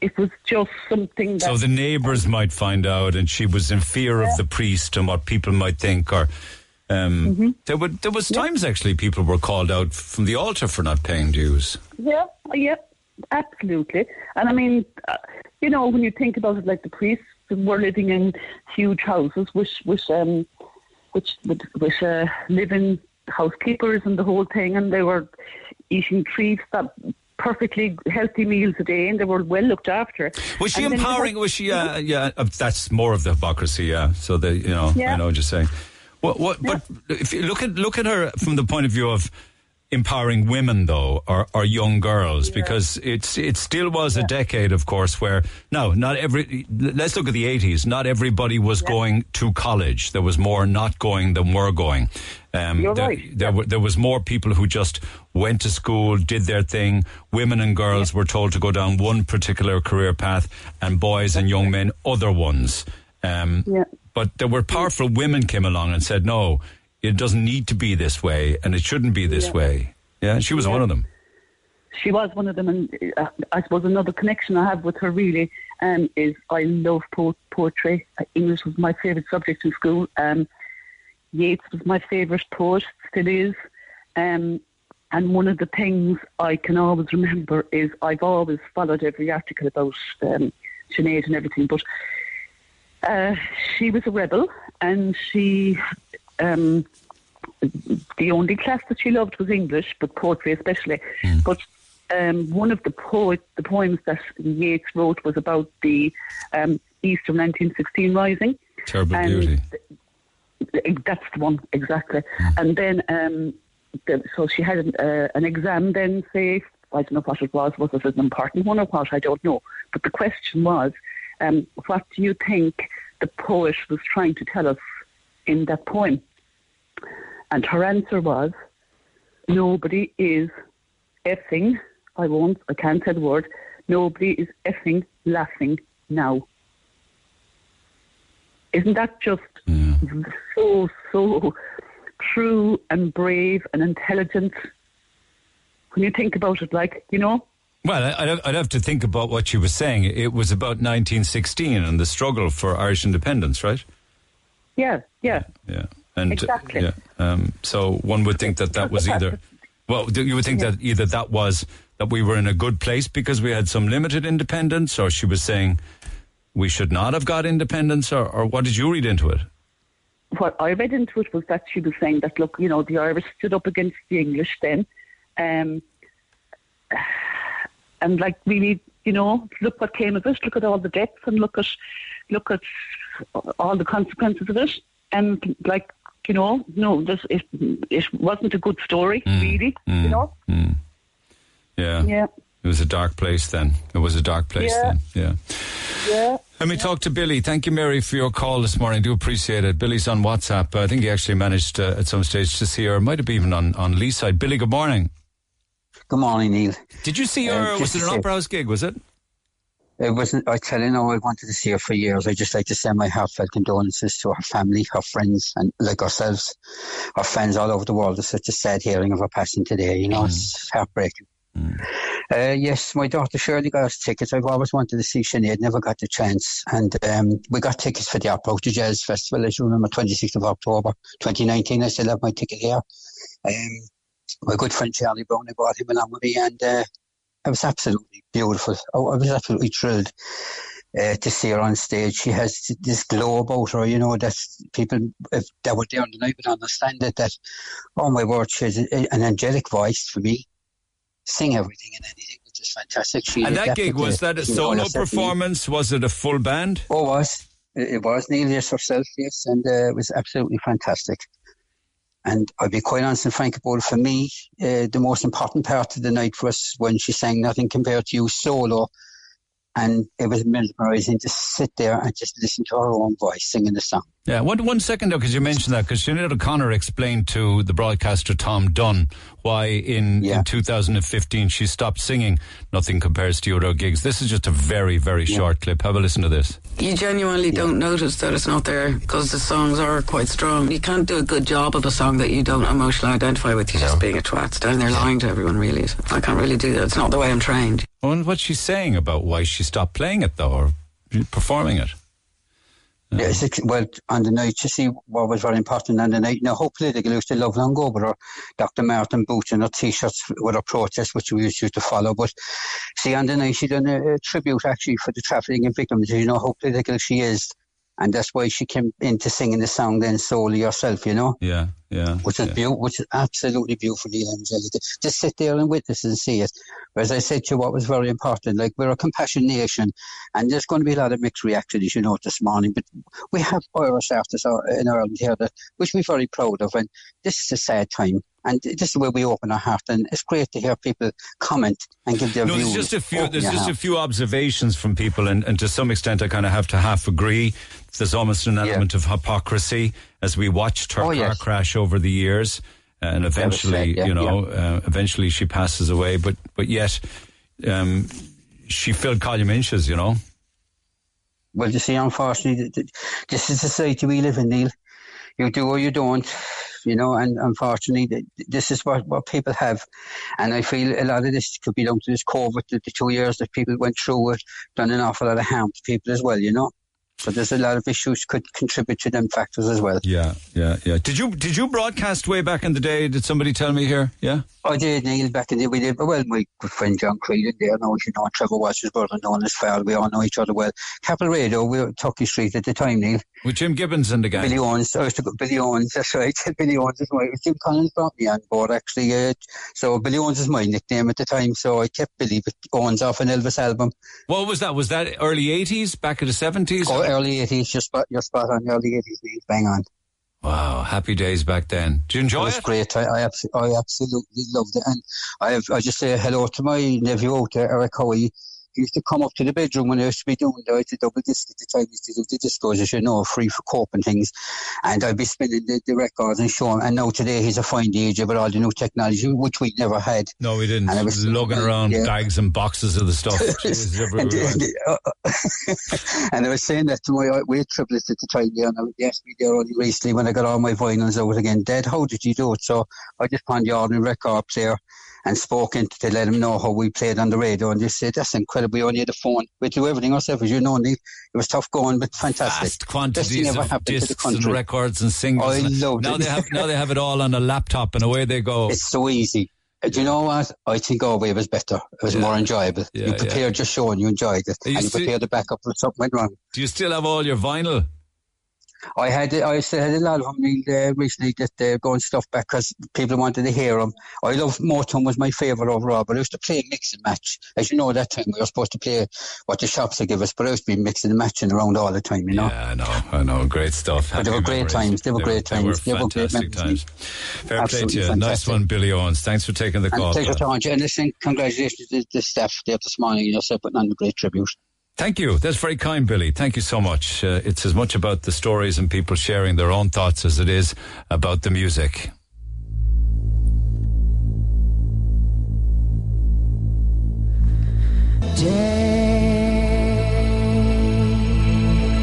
it was just something that So the neighbours might find out, and she was in fear of the priest and what people might think. Or um, Mm-hmm. there were there was times actually people were called out from the altar for not paying dues. Yeah, yeah, absolutely. And I mean, uh, you know, when you think about it, like the priests were living in huge houses, which, which, um, which, with, with uh, living housekeepers and the whole thing, and they were eating treats that perfectly healthy meals a day, and they were well looked after. Was she And empowering? had- Was she? Uh, yeah, uh, that's more of the hypocrisy. Yeah. So the you know Yeah. I know what you're saying. What? What? But if you look at look at her from the point of view of empowering women though or, or young girls because it's it still was a decade of course where no not every let's look at the 80s not everybody was going to college. There was more not going than were going. Um, You're there, right. there, were, there was more people who just went to school did their thing. Women and girls were told to go down one particular career path and boys and young men other ones. Um, Yeah. but there were powerful women came along and said, no, it doesn't need to be this way and it shouldn't be this Yeah. way. Yeah, she was Yeah. one of them. she was one of them, and uh, I suppose another connection I have with her really um, is I love po- poetry. Uh, English was my favourite subject in school. Um, Yeats was my favourite poet, still is. Um, and one of the things I can always remember is I've always followed every article about um, Sinead and everything, but uh, she was a rebel, and she um, the only class that she loved was English, but poetry especially. But um, one of the poet, the poems that Yeats wrote was about the um, Easter 1916 rising. Terrible And beauty. th- that's the one exactly. And then um, the, so she had an, uh, an exam then, say, I don't know what it was, was it an important one or what, I don't know. But the question was, um, what do you think the poet was trying to tell us in that poem? And her answer was, nobody is effing, I won't, I can't say the word, nobody is effing laughing now. Isn't that just so, so true and brave and intelligent? When you think about it, like, you know? Well, I- I'd have, I'd have to think about what you were saying. It was about 1916 and the struggle for Irish independence, right? Yeah, yeah. Yeah. And Exactly. yeah, um, so one would think that that was either, well, you would think that either that was that we were in a good place because we had some limited independence, or she was saying we should not have got independence, or, or what did you read into it? what I read into it was that she was saying that look, you know, the Irish stood up against the English then, um, and like really, you know, look what came of it. Look at all the deaths and look at look at all the consequences of it, and like you know, no, this it it wasn't a good story, really, you know. Yeah. Yeah. It was a dark place then. It was a dark place Yeah. then. Yeah. Yeah. Let me talk to Billy. Thank you, Mary, for your call this morning. do appreciate it. Billy's on WhatsApp. I think he actually managed uh, at some stage to see her. Might have been even on, on Leeside. Billy, good morning. Good morning, Neil. Did you see her? Uh, was it an say- opera house gig? Was it? It wasn't. I tell you, no, I wanted to see her for years. I just like to send my heartfelt condolences to her family, her friends, and like ourselves, our fans all over the world. It's such a sad hearing of her passing today. You know, it's heartbreaking. Uh, yes, my daughter Shirley got us tickets. I've always wanted to see Sinead, never got the chance. And um, we got tickets for the Opera House Jazz Festival, as you remember, 26th of October 2019. I still have my ticket here. Um, my good friend Charlie Brown, I brought him along with me, and uh, it was absolutely beautiful. Oh, I was absolutely thrilled uh, to see her on stage. She has this glow about her, you know, that people if that were there on the night would understand it. That, oh my word, she has an angelic voice for me. Sing everything and anything, which is fantastic. She and that gig, was that a solo performance? Was it a full band? Oh, it was. It, it was Neil yes herself, yes, and uh, it was absolutely fantastic. And I'll be quite honest and frank about it. For me, uh, the most important part of the night was when she sang Nothing Compared to You solo. And it was mesmerizing to sit there and just listen to her own voice singing the song. Yeah, one, one second though, because you mentioned that, because Sinead O'Connor explained to the broadcaster Tom Dunne why in, in 2015 she stopped singing Nothing Compares to Your Other Gigs. This is just a very, very short clip. Have a listen to this. You genuinely don't notice that it's not there because the songs are quite strong. You can't do a good job of a song that you don't emotionally identify with. You're just being a twat. Standing there lying to everyone, really. I can't really do that. It's not the way I'm trained. I wonder what she's saying about why she stopped playing it though, or performing it. Yeah, it's ex- well, on the night, you see what was very important on the night. Now, how political used to love long with her Dr. Martens boots and her t-shirts with her protest, which we used to follow. But see, on the night, she done a, a tribute actually for the trafficking victims. You know hopefully, how political she is. And that's why she came into singing the song then solely herself, you know? Yeah, yeah. Which is beautiful, which is absolutely beautiful, Neil Angelica. To, to sit there and witness and see it. But as I said to you, what was very important, like we're a compassion nation, and there's going to be a lot of mixed reactions, as you know, this morning. But we have Irish artists in Ireland here that which we're very proud of, and this is a sad time. And this is where we open our heart, and it's great to hear people comment and give their No, views. there's just a few. Open There's your just a few observations from people, and, and to some extent, I kind of have to half agree. There's almost an element of hypocrisy as we watched her Oh, car yes. crash over the years, and eventually, yeah, you know, uh, eventually she passes away. But but yet, um, she filled column inches, you know. Well, you see, unfortunately, th- th- this is the society we live in, Neil. You do or you don't, you know, and unfortunately, this is what, what people have. And I feel a lot of this could be down to this COVID, the, the two years that people went through it, done an awful lot of harm to people as well, you know. So there's a lot of issues could contribute to them factors as well. Yeah, yeah, yeah. Did you did you broadcast way back in the day? Did somebody tell me here? Yeah. I did, Neil, back in the we did. Well, my good friend John Creedon there, now you know, Trevor Walsh's brother, known as Farrell, we all know each other well. Capital Radio, we were at Tuckey Street at the time, Neil. With Jim Gibbons and the gang. Billy Owens, I used to go, Billy Owens, that's right. Billy Owens is my, Jim Collins brought me on board actually. Uh, so Billy Owens is my nickname at the time, so I kept Billy Owens off an Elvis album. What was that? Was that early '80s, back in the '70s? Oh, early 80s, just spot, you're spot on, early 80s, bang on. Wow, happy days back then. Did you enjoy it? Was it? great. I, I, abs- I absolutely loved it, and I have, I just say hello to my nephew out there, Eric Howie. He used to come up to the bedroom when I used to be doing the, the double disc at the time. Used to do the discos, as you know, free for cope and things. And I'd be spinning the, the records and showing. And now today he's a fine DJ with all the new technology, which we never had. No, we didn't. And I was lugging around yeah. bags and boxes of the stuff. Jeez, and, we went. Uh, and, I was saying that to my uh, we had triplets at the time and they asked me there only recently when I got all my vinyls out again. Dad, how did you do it? So I just found the ordinary record player and spoke into to let them know how we played on the radio, and they said that's incredible. We only had a phone. We do everything ourselves, as you know. Neil. It was tough going, but fantastic. Vast quantities of happened to the discs and records and singles. I loved now it. they have now they have it all on a laptop and away they go. It's so easy. Uh, Do you know what? I think our way was better. It was Yeah. more enjoyable. Yeah, you prepared your show and you enjoyed it. You and you prepared the backup if something went wrong. Do you still have all your vinyl? I had I still had a lot of them uh, recently that they're going stuff back because people wanted to hear them. I love Motown was my favourite overall, but I used to play mix and match. As you know, that time we were supposed to play what the shops would give us, but I used to be mixing and matching around all the time, you know. Yeah, I know, I know. Great stuff. But they were great memories. times. They were great They were times. They were great fantastic memories. times. Fair Absolutely play to you. Nice one, Billy Owens. Thanks for taking the And call. pleasure pal. talking to you. And listen, congratulations to the staff there this morning. You know, putting on a great tribute. Thank you. That's very kind, Billy. Thank you so much. Uh, it's as much about the stories and people sharing their own thoughts as it is about the music.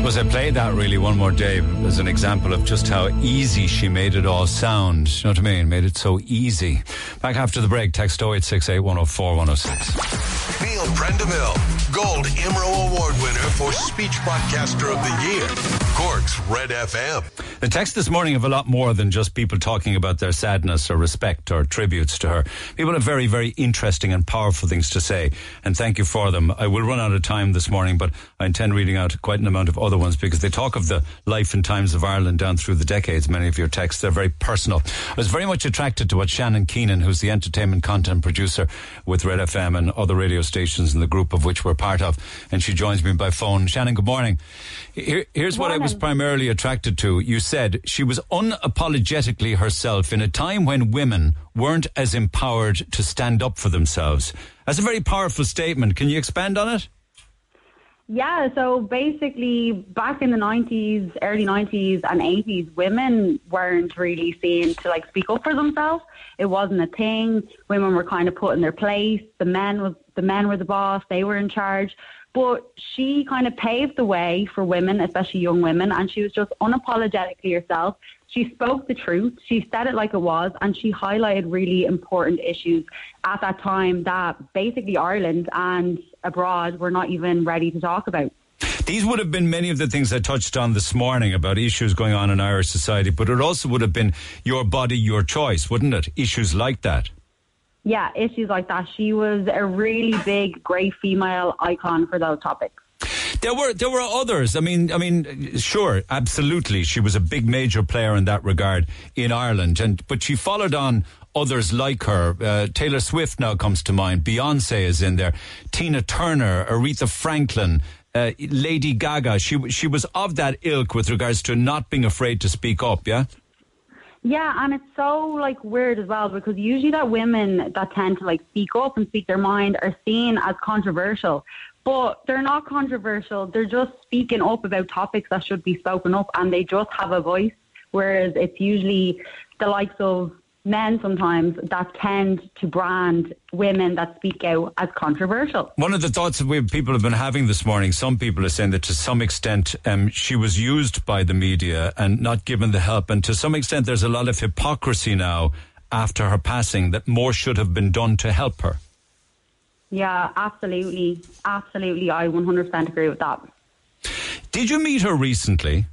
Was I played that really one more day as an example of just how easy she made it all sound. You know what I mean? Made it so easy. Back after the break, text 0868 104 106. Neil Prendeville, Gold Imro Award winner for Speech Broadcaster of the Year. Cork's Red FM. The text this morning have a lot more than just people talking about their sadness or respect or tributes to her. People have very, very interesting and powerful things to say, and thank you for them. I will run out of time this morning, but I intend reading out quite an amount of other ones because they talk of the life and times of Ireland down through the decades. Many of your texts, they're very personal. I was very much attracted to what Shannon Keenan, who's the entertainment content producer with Red FM and other radio stations in the group of which we're part of, and she joins me by phone. Shannon, good morning. Here, here's what I was primarily attracted to. You said she was unapologetically herself in a time when women weren't as empowered to stand up for themselves. That's a very powerful statement. Can you expand on it? Yeah, so basically, back in the 90s, early 90s and 80s, women weren't really seen to like speak up for themselves. It wasn't a thing. Women were kind of put in their place. The men was the men were the boss. They were in charge. But she kind of paved the way for women, especially young women, and she was just unapologetically herself. She spoke the truth. She said it like it was, and she highlighted really important issues at that time that basically Ireland and abroad were not even ready to talk about. These would have been many of the things I touched on this morning about issues going on in Irish society, but it also would have been your body, your choice, wouldn't it? Issues like that. Yeah, issues like that. She was a really big, great female icon for those topics. There were there were others. I mean, I mean, sure, absolutely, she was a big major player in that regard in Ireland, and but she followed on others like her. Uh, Taylor Swift now comes to mind. Beyonce is in there. Tina Turner, Aretha Franklin. Uh, Lady Gaga, she she was of that ilk with regards to not being afraid to speak up. Yeah, Yeah, and it's so like weird as well because usually that women that tend to like speak up and speak their mind are seen as controversial. But they're not controversial. They're just speaking up about topics that should be spoken up and they just have a voice. Whereas it's usually the likes of men sometimes that tend to brand women that speak out as controversial. One of the thoughts that we people have been having this morning, some people are saying that to some extent um, she was used by the media and not given the help, and to some extent there's a lot of hypocrisy now after her passing that more should have been done to help her. Yeah, absolutely. Absolutely. I 100% agree with that. Did you meet her recently?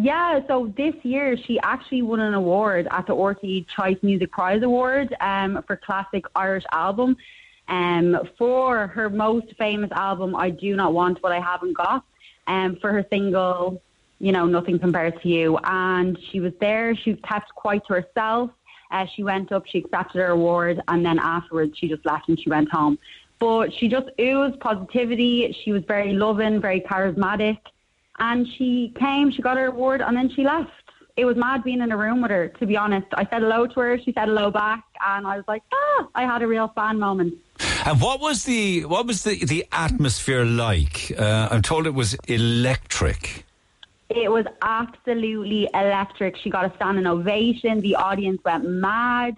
Yeah, so this year she actually won an award at the RTE Choice Music Prize Award um, for Classic Irish Album um, for her most famous album, I Do Not Want What I Haven't Got, um, for her single, you know, Nothing Compares to You. And she was there, she kept quite to herself. Uh, she went up, she accepted her award, and then afterwards she just left and she went home. But she just oozed positivity. She was very loving, very charismatic and she came, she got her award, and then she left. it was mad being in a room with her. To be honest, I said hello to her. She said hello back, and I was like, ah, I had a real fan moment. And what was the what was the the atmosphere like? Uh, I'm told it was electric. It was absolutely electric. She got a standing ovation. The audience went mad.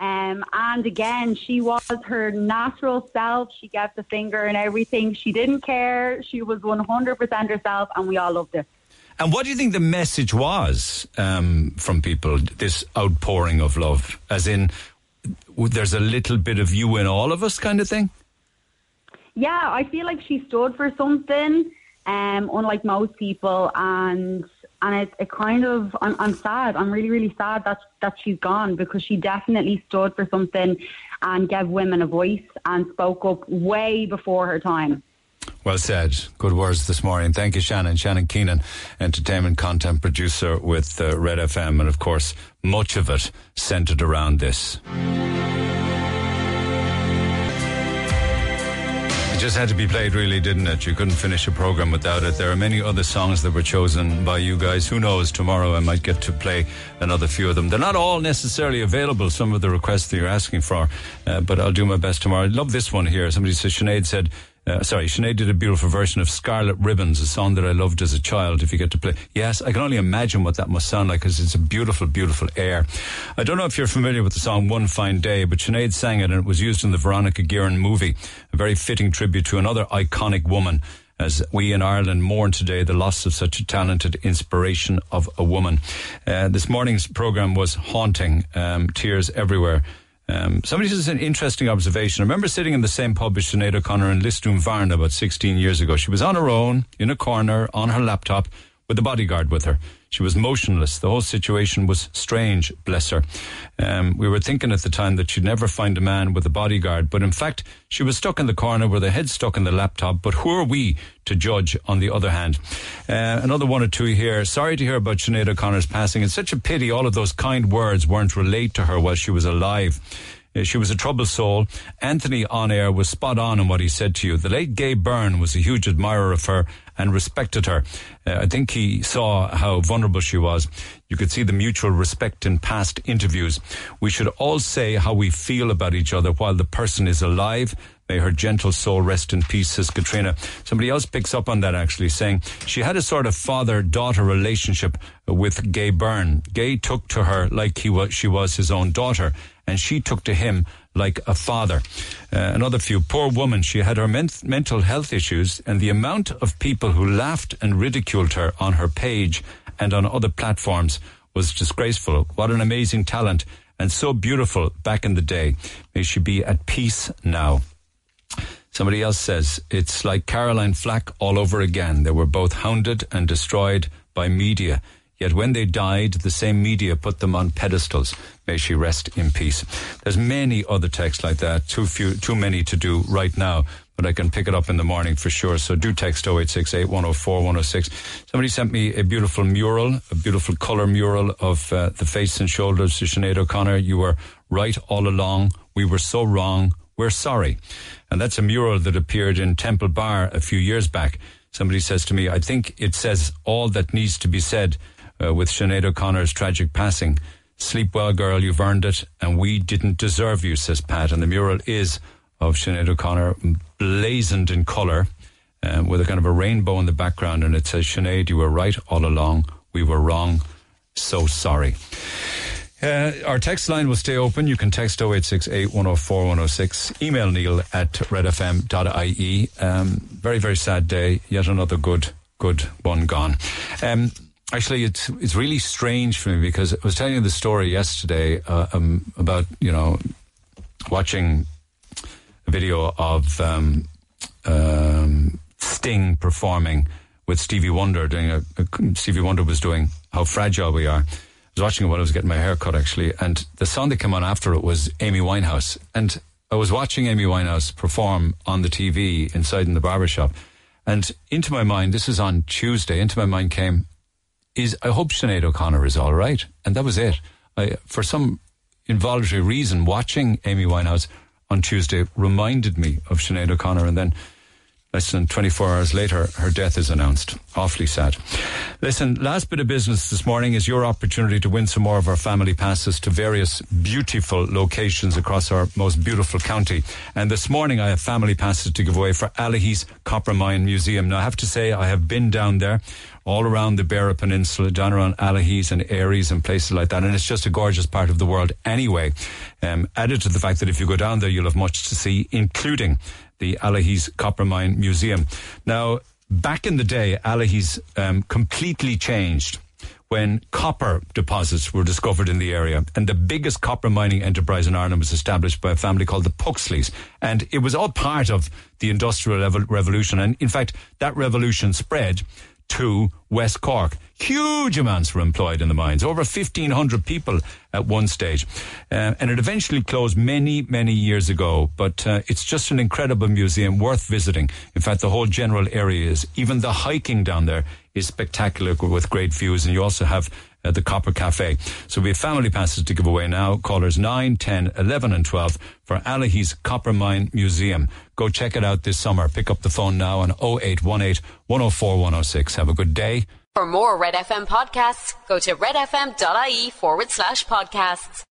Um, and again, she was her natural self. She gave the finger and everything. She didn't care. She was 100% herself, and we all loved it. And what do you think the message was um, from people? This outpouring of love, as in, there's a little bit of you in all of us, kind of thing. Yeah, I feel like she stood for something, um, unlike most people, and and it, it kind of I'm, I'm sad. I'm really really sad that that she's gone because she definitely stood for something and gave women a voice and spoke up way before her time. Well said. Good words this morning. Thank you, Shannon. Shannon Keenan, entertainment content producer with uh, Red FM, and of course, much of it centered around this. Just had to be played, really, didn't it? You couldn't finish a program without it. There are many other songs that were chosen by you guys. Who knows? Tomorrow I might get to play another few of them. They're not all necessarily available, some of the requests that you're asking for, uh, but I'll do my best tomorrow. I love this one here. Somebody says, Sinead said, uh, sorry, Sinead did a beautiful version of Scarlet Ribbons, a song that I loved as a child. If you get to play, yes, I can only imagine what that must sound like because it's a beautiful, beautiful air. I don't know if you're familiar with the song One Fine Day, but Sinead sang it and it was used in the Veronica Guerin movie, a very fitting tribute to another iconic woman. As we in Ireland mourn today the loss of such a talented inspiration of a woman. Uh, this morning's program was haunting, um, tears everywhere. Um, somebody says an interesting observation. I remember sitting in the same pub as Sinead O'Connor in Lisdoonvarna about 16 years ago. She was on her own, in a corner, on her laptop, with a bodyguard with her. She was motionless. The whole situation was strange, bless her. Um, we were thinking at the time that she'd never find a man with a bodyguard, but in fact, she was stuck in the corner with her head stuck in the laptop. But who are we to judge on the other hand? Uh, another one or two here. Sorry to hear about Sinead O'Connor's passing. It's such a pity all of those kind words weren't relayed to her while she was alive. Uh, She was a troubled soul. Anthony on air was spot on in what he said to you. The late Gay Byrne was a huge admirer of her and respected her. Uh, I think he saw how vulnerable she was. You could see the mutual respect in past interviews. We should all say how we feel about each other while the person is alive. May her gentle soul rest in peace, says Katrina. Somebody else picks up on that actually, saying she had a sort of father daughter relationship with Gay Byrne. Gay took to her like he was, she was his own daughter, and she took to him like a father. Uh, another few. Poor woman. She had her men- mental health issues, and the amount of people who laughed and ridiculed her on her page and on other platforms was disgraceful. What an amazing talent, and so beautiful back in the day. May she be at peace now. Somebody else says it's like Caroline Flack all over again. They were both hounded and destroyed by media. Yet when they died, the same media put them on pedestals. May she rest in peace. There's many other texts like that. Too few, too many to do right now, but I can pick it up in the morning for sure. So do text 0868 104 106. Somebody sent me a beautiful mural, a beautiful colour mural of uh, the face and shoulders of Sinead O'Connor. You were right all along. We were so wrong. We're sorry. And that's a mural that appeared in Temple Bar a few years back. Somebody says to me, I think it says all that needs to be said uh, with Sinead O'Connor's tragic passing. Sleep well, girl, you've earned it, and we didn't deserve you, says Pat. And the mural is of Sinead O'Connor, blazoned in colour, um, with a kind of a rainbow in the background, and it says, Sinead, you were right all along. We were wrong. So sorry. Uh, our text line will stay open. You can text 0868 104 106. Email neil at redfm.ie. Um, very, very sad day. Yet another good, good one gone. Um, actually, it's, it's really strange for me because I was telling you the story yesterday uh, um, about, you know, watching a video of um, um, Sting performing with Stevie Wonder, doing a, a, Stevie Wonder was doing How Fragile We Are. I was watching it while I was getting my hair cut, actually, and the song that came on after it was Amy Winehouse. And I was watching Amy Winehouse perform on the TV inside in the barbershop. And into my mind, this is on Tuesday, into my mind came, is I hope Sinead O'Connor is all right. And that was it. I, for some involuntary reason, watching Amy Winehouse on Tuesday reminded me of Sinead O'Connor. And then Less than 24 hours later, her death is announced. Awfully sad. Listen, last bit of business this morning is your opportunity to win some more of our family passes to various beautiful locations across our most beautiful county. And this morning I have family passes to give away for Allihies Copper Mine Museum. Now I have to say I have been down there all around the Beara Peninsula, down around Allihies and Eyeries and places like that. And it's just a gorgeous part of the world anyway. Um, added to the fact that if you go down there, you'll have much to see, including the Allihies Copper Mine Museum. Now, back in the day, Allihies um, completely changed when copper deposits were discovered in the area. And the biggest copper mining enterprise in Ireland was established by a family called the Puxleys. And it was all part of the Industrial Revolution. And in fact, that revolution spread to West Cork. Huge amounts were employed in the mines, over 1,500 people at one stage. Uh, and it eventually closed many, many years ago. But uh, it's just an incredible museum worth visiting. In fact, the whole general area is, even the hiking down there is spectacular with great views. And you also have uh, the Copper Cafe. So we have family passes to give away now. Callers 9, 10, 11 and 12 for Allihies Copper Mine Museum. Go check it out this summer. Pick up the phone now on 0818 104 106. Have a good day. For more Red FM podcasts, go to redfm.ie forward slash podcasts.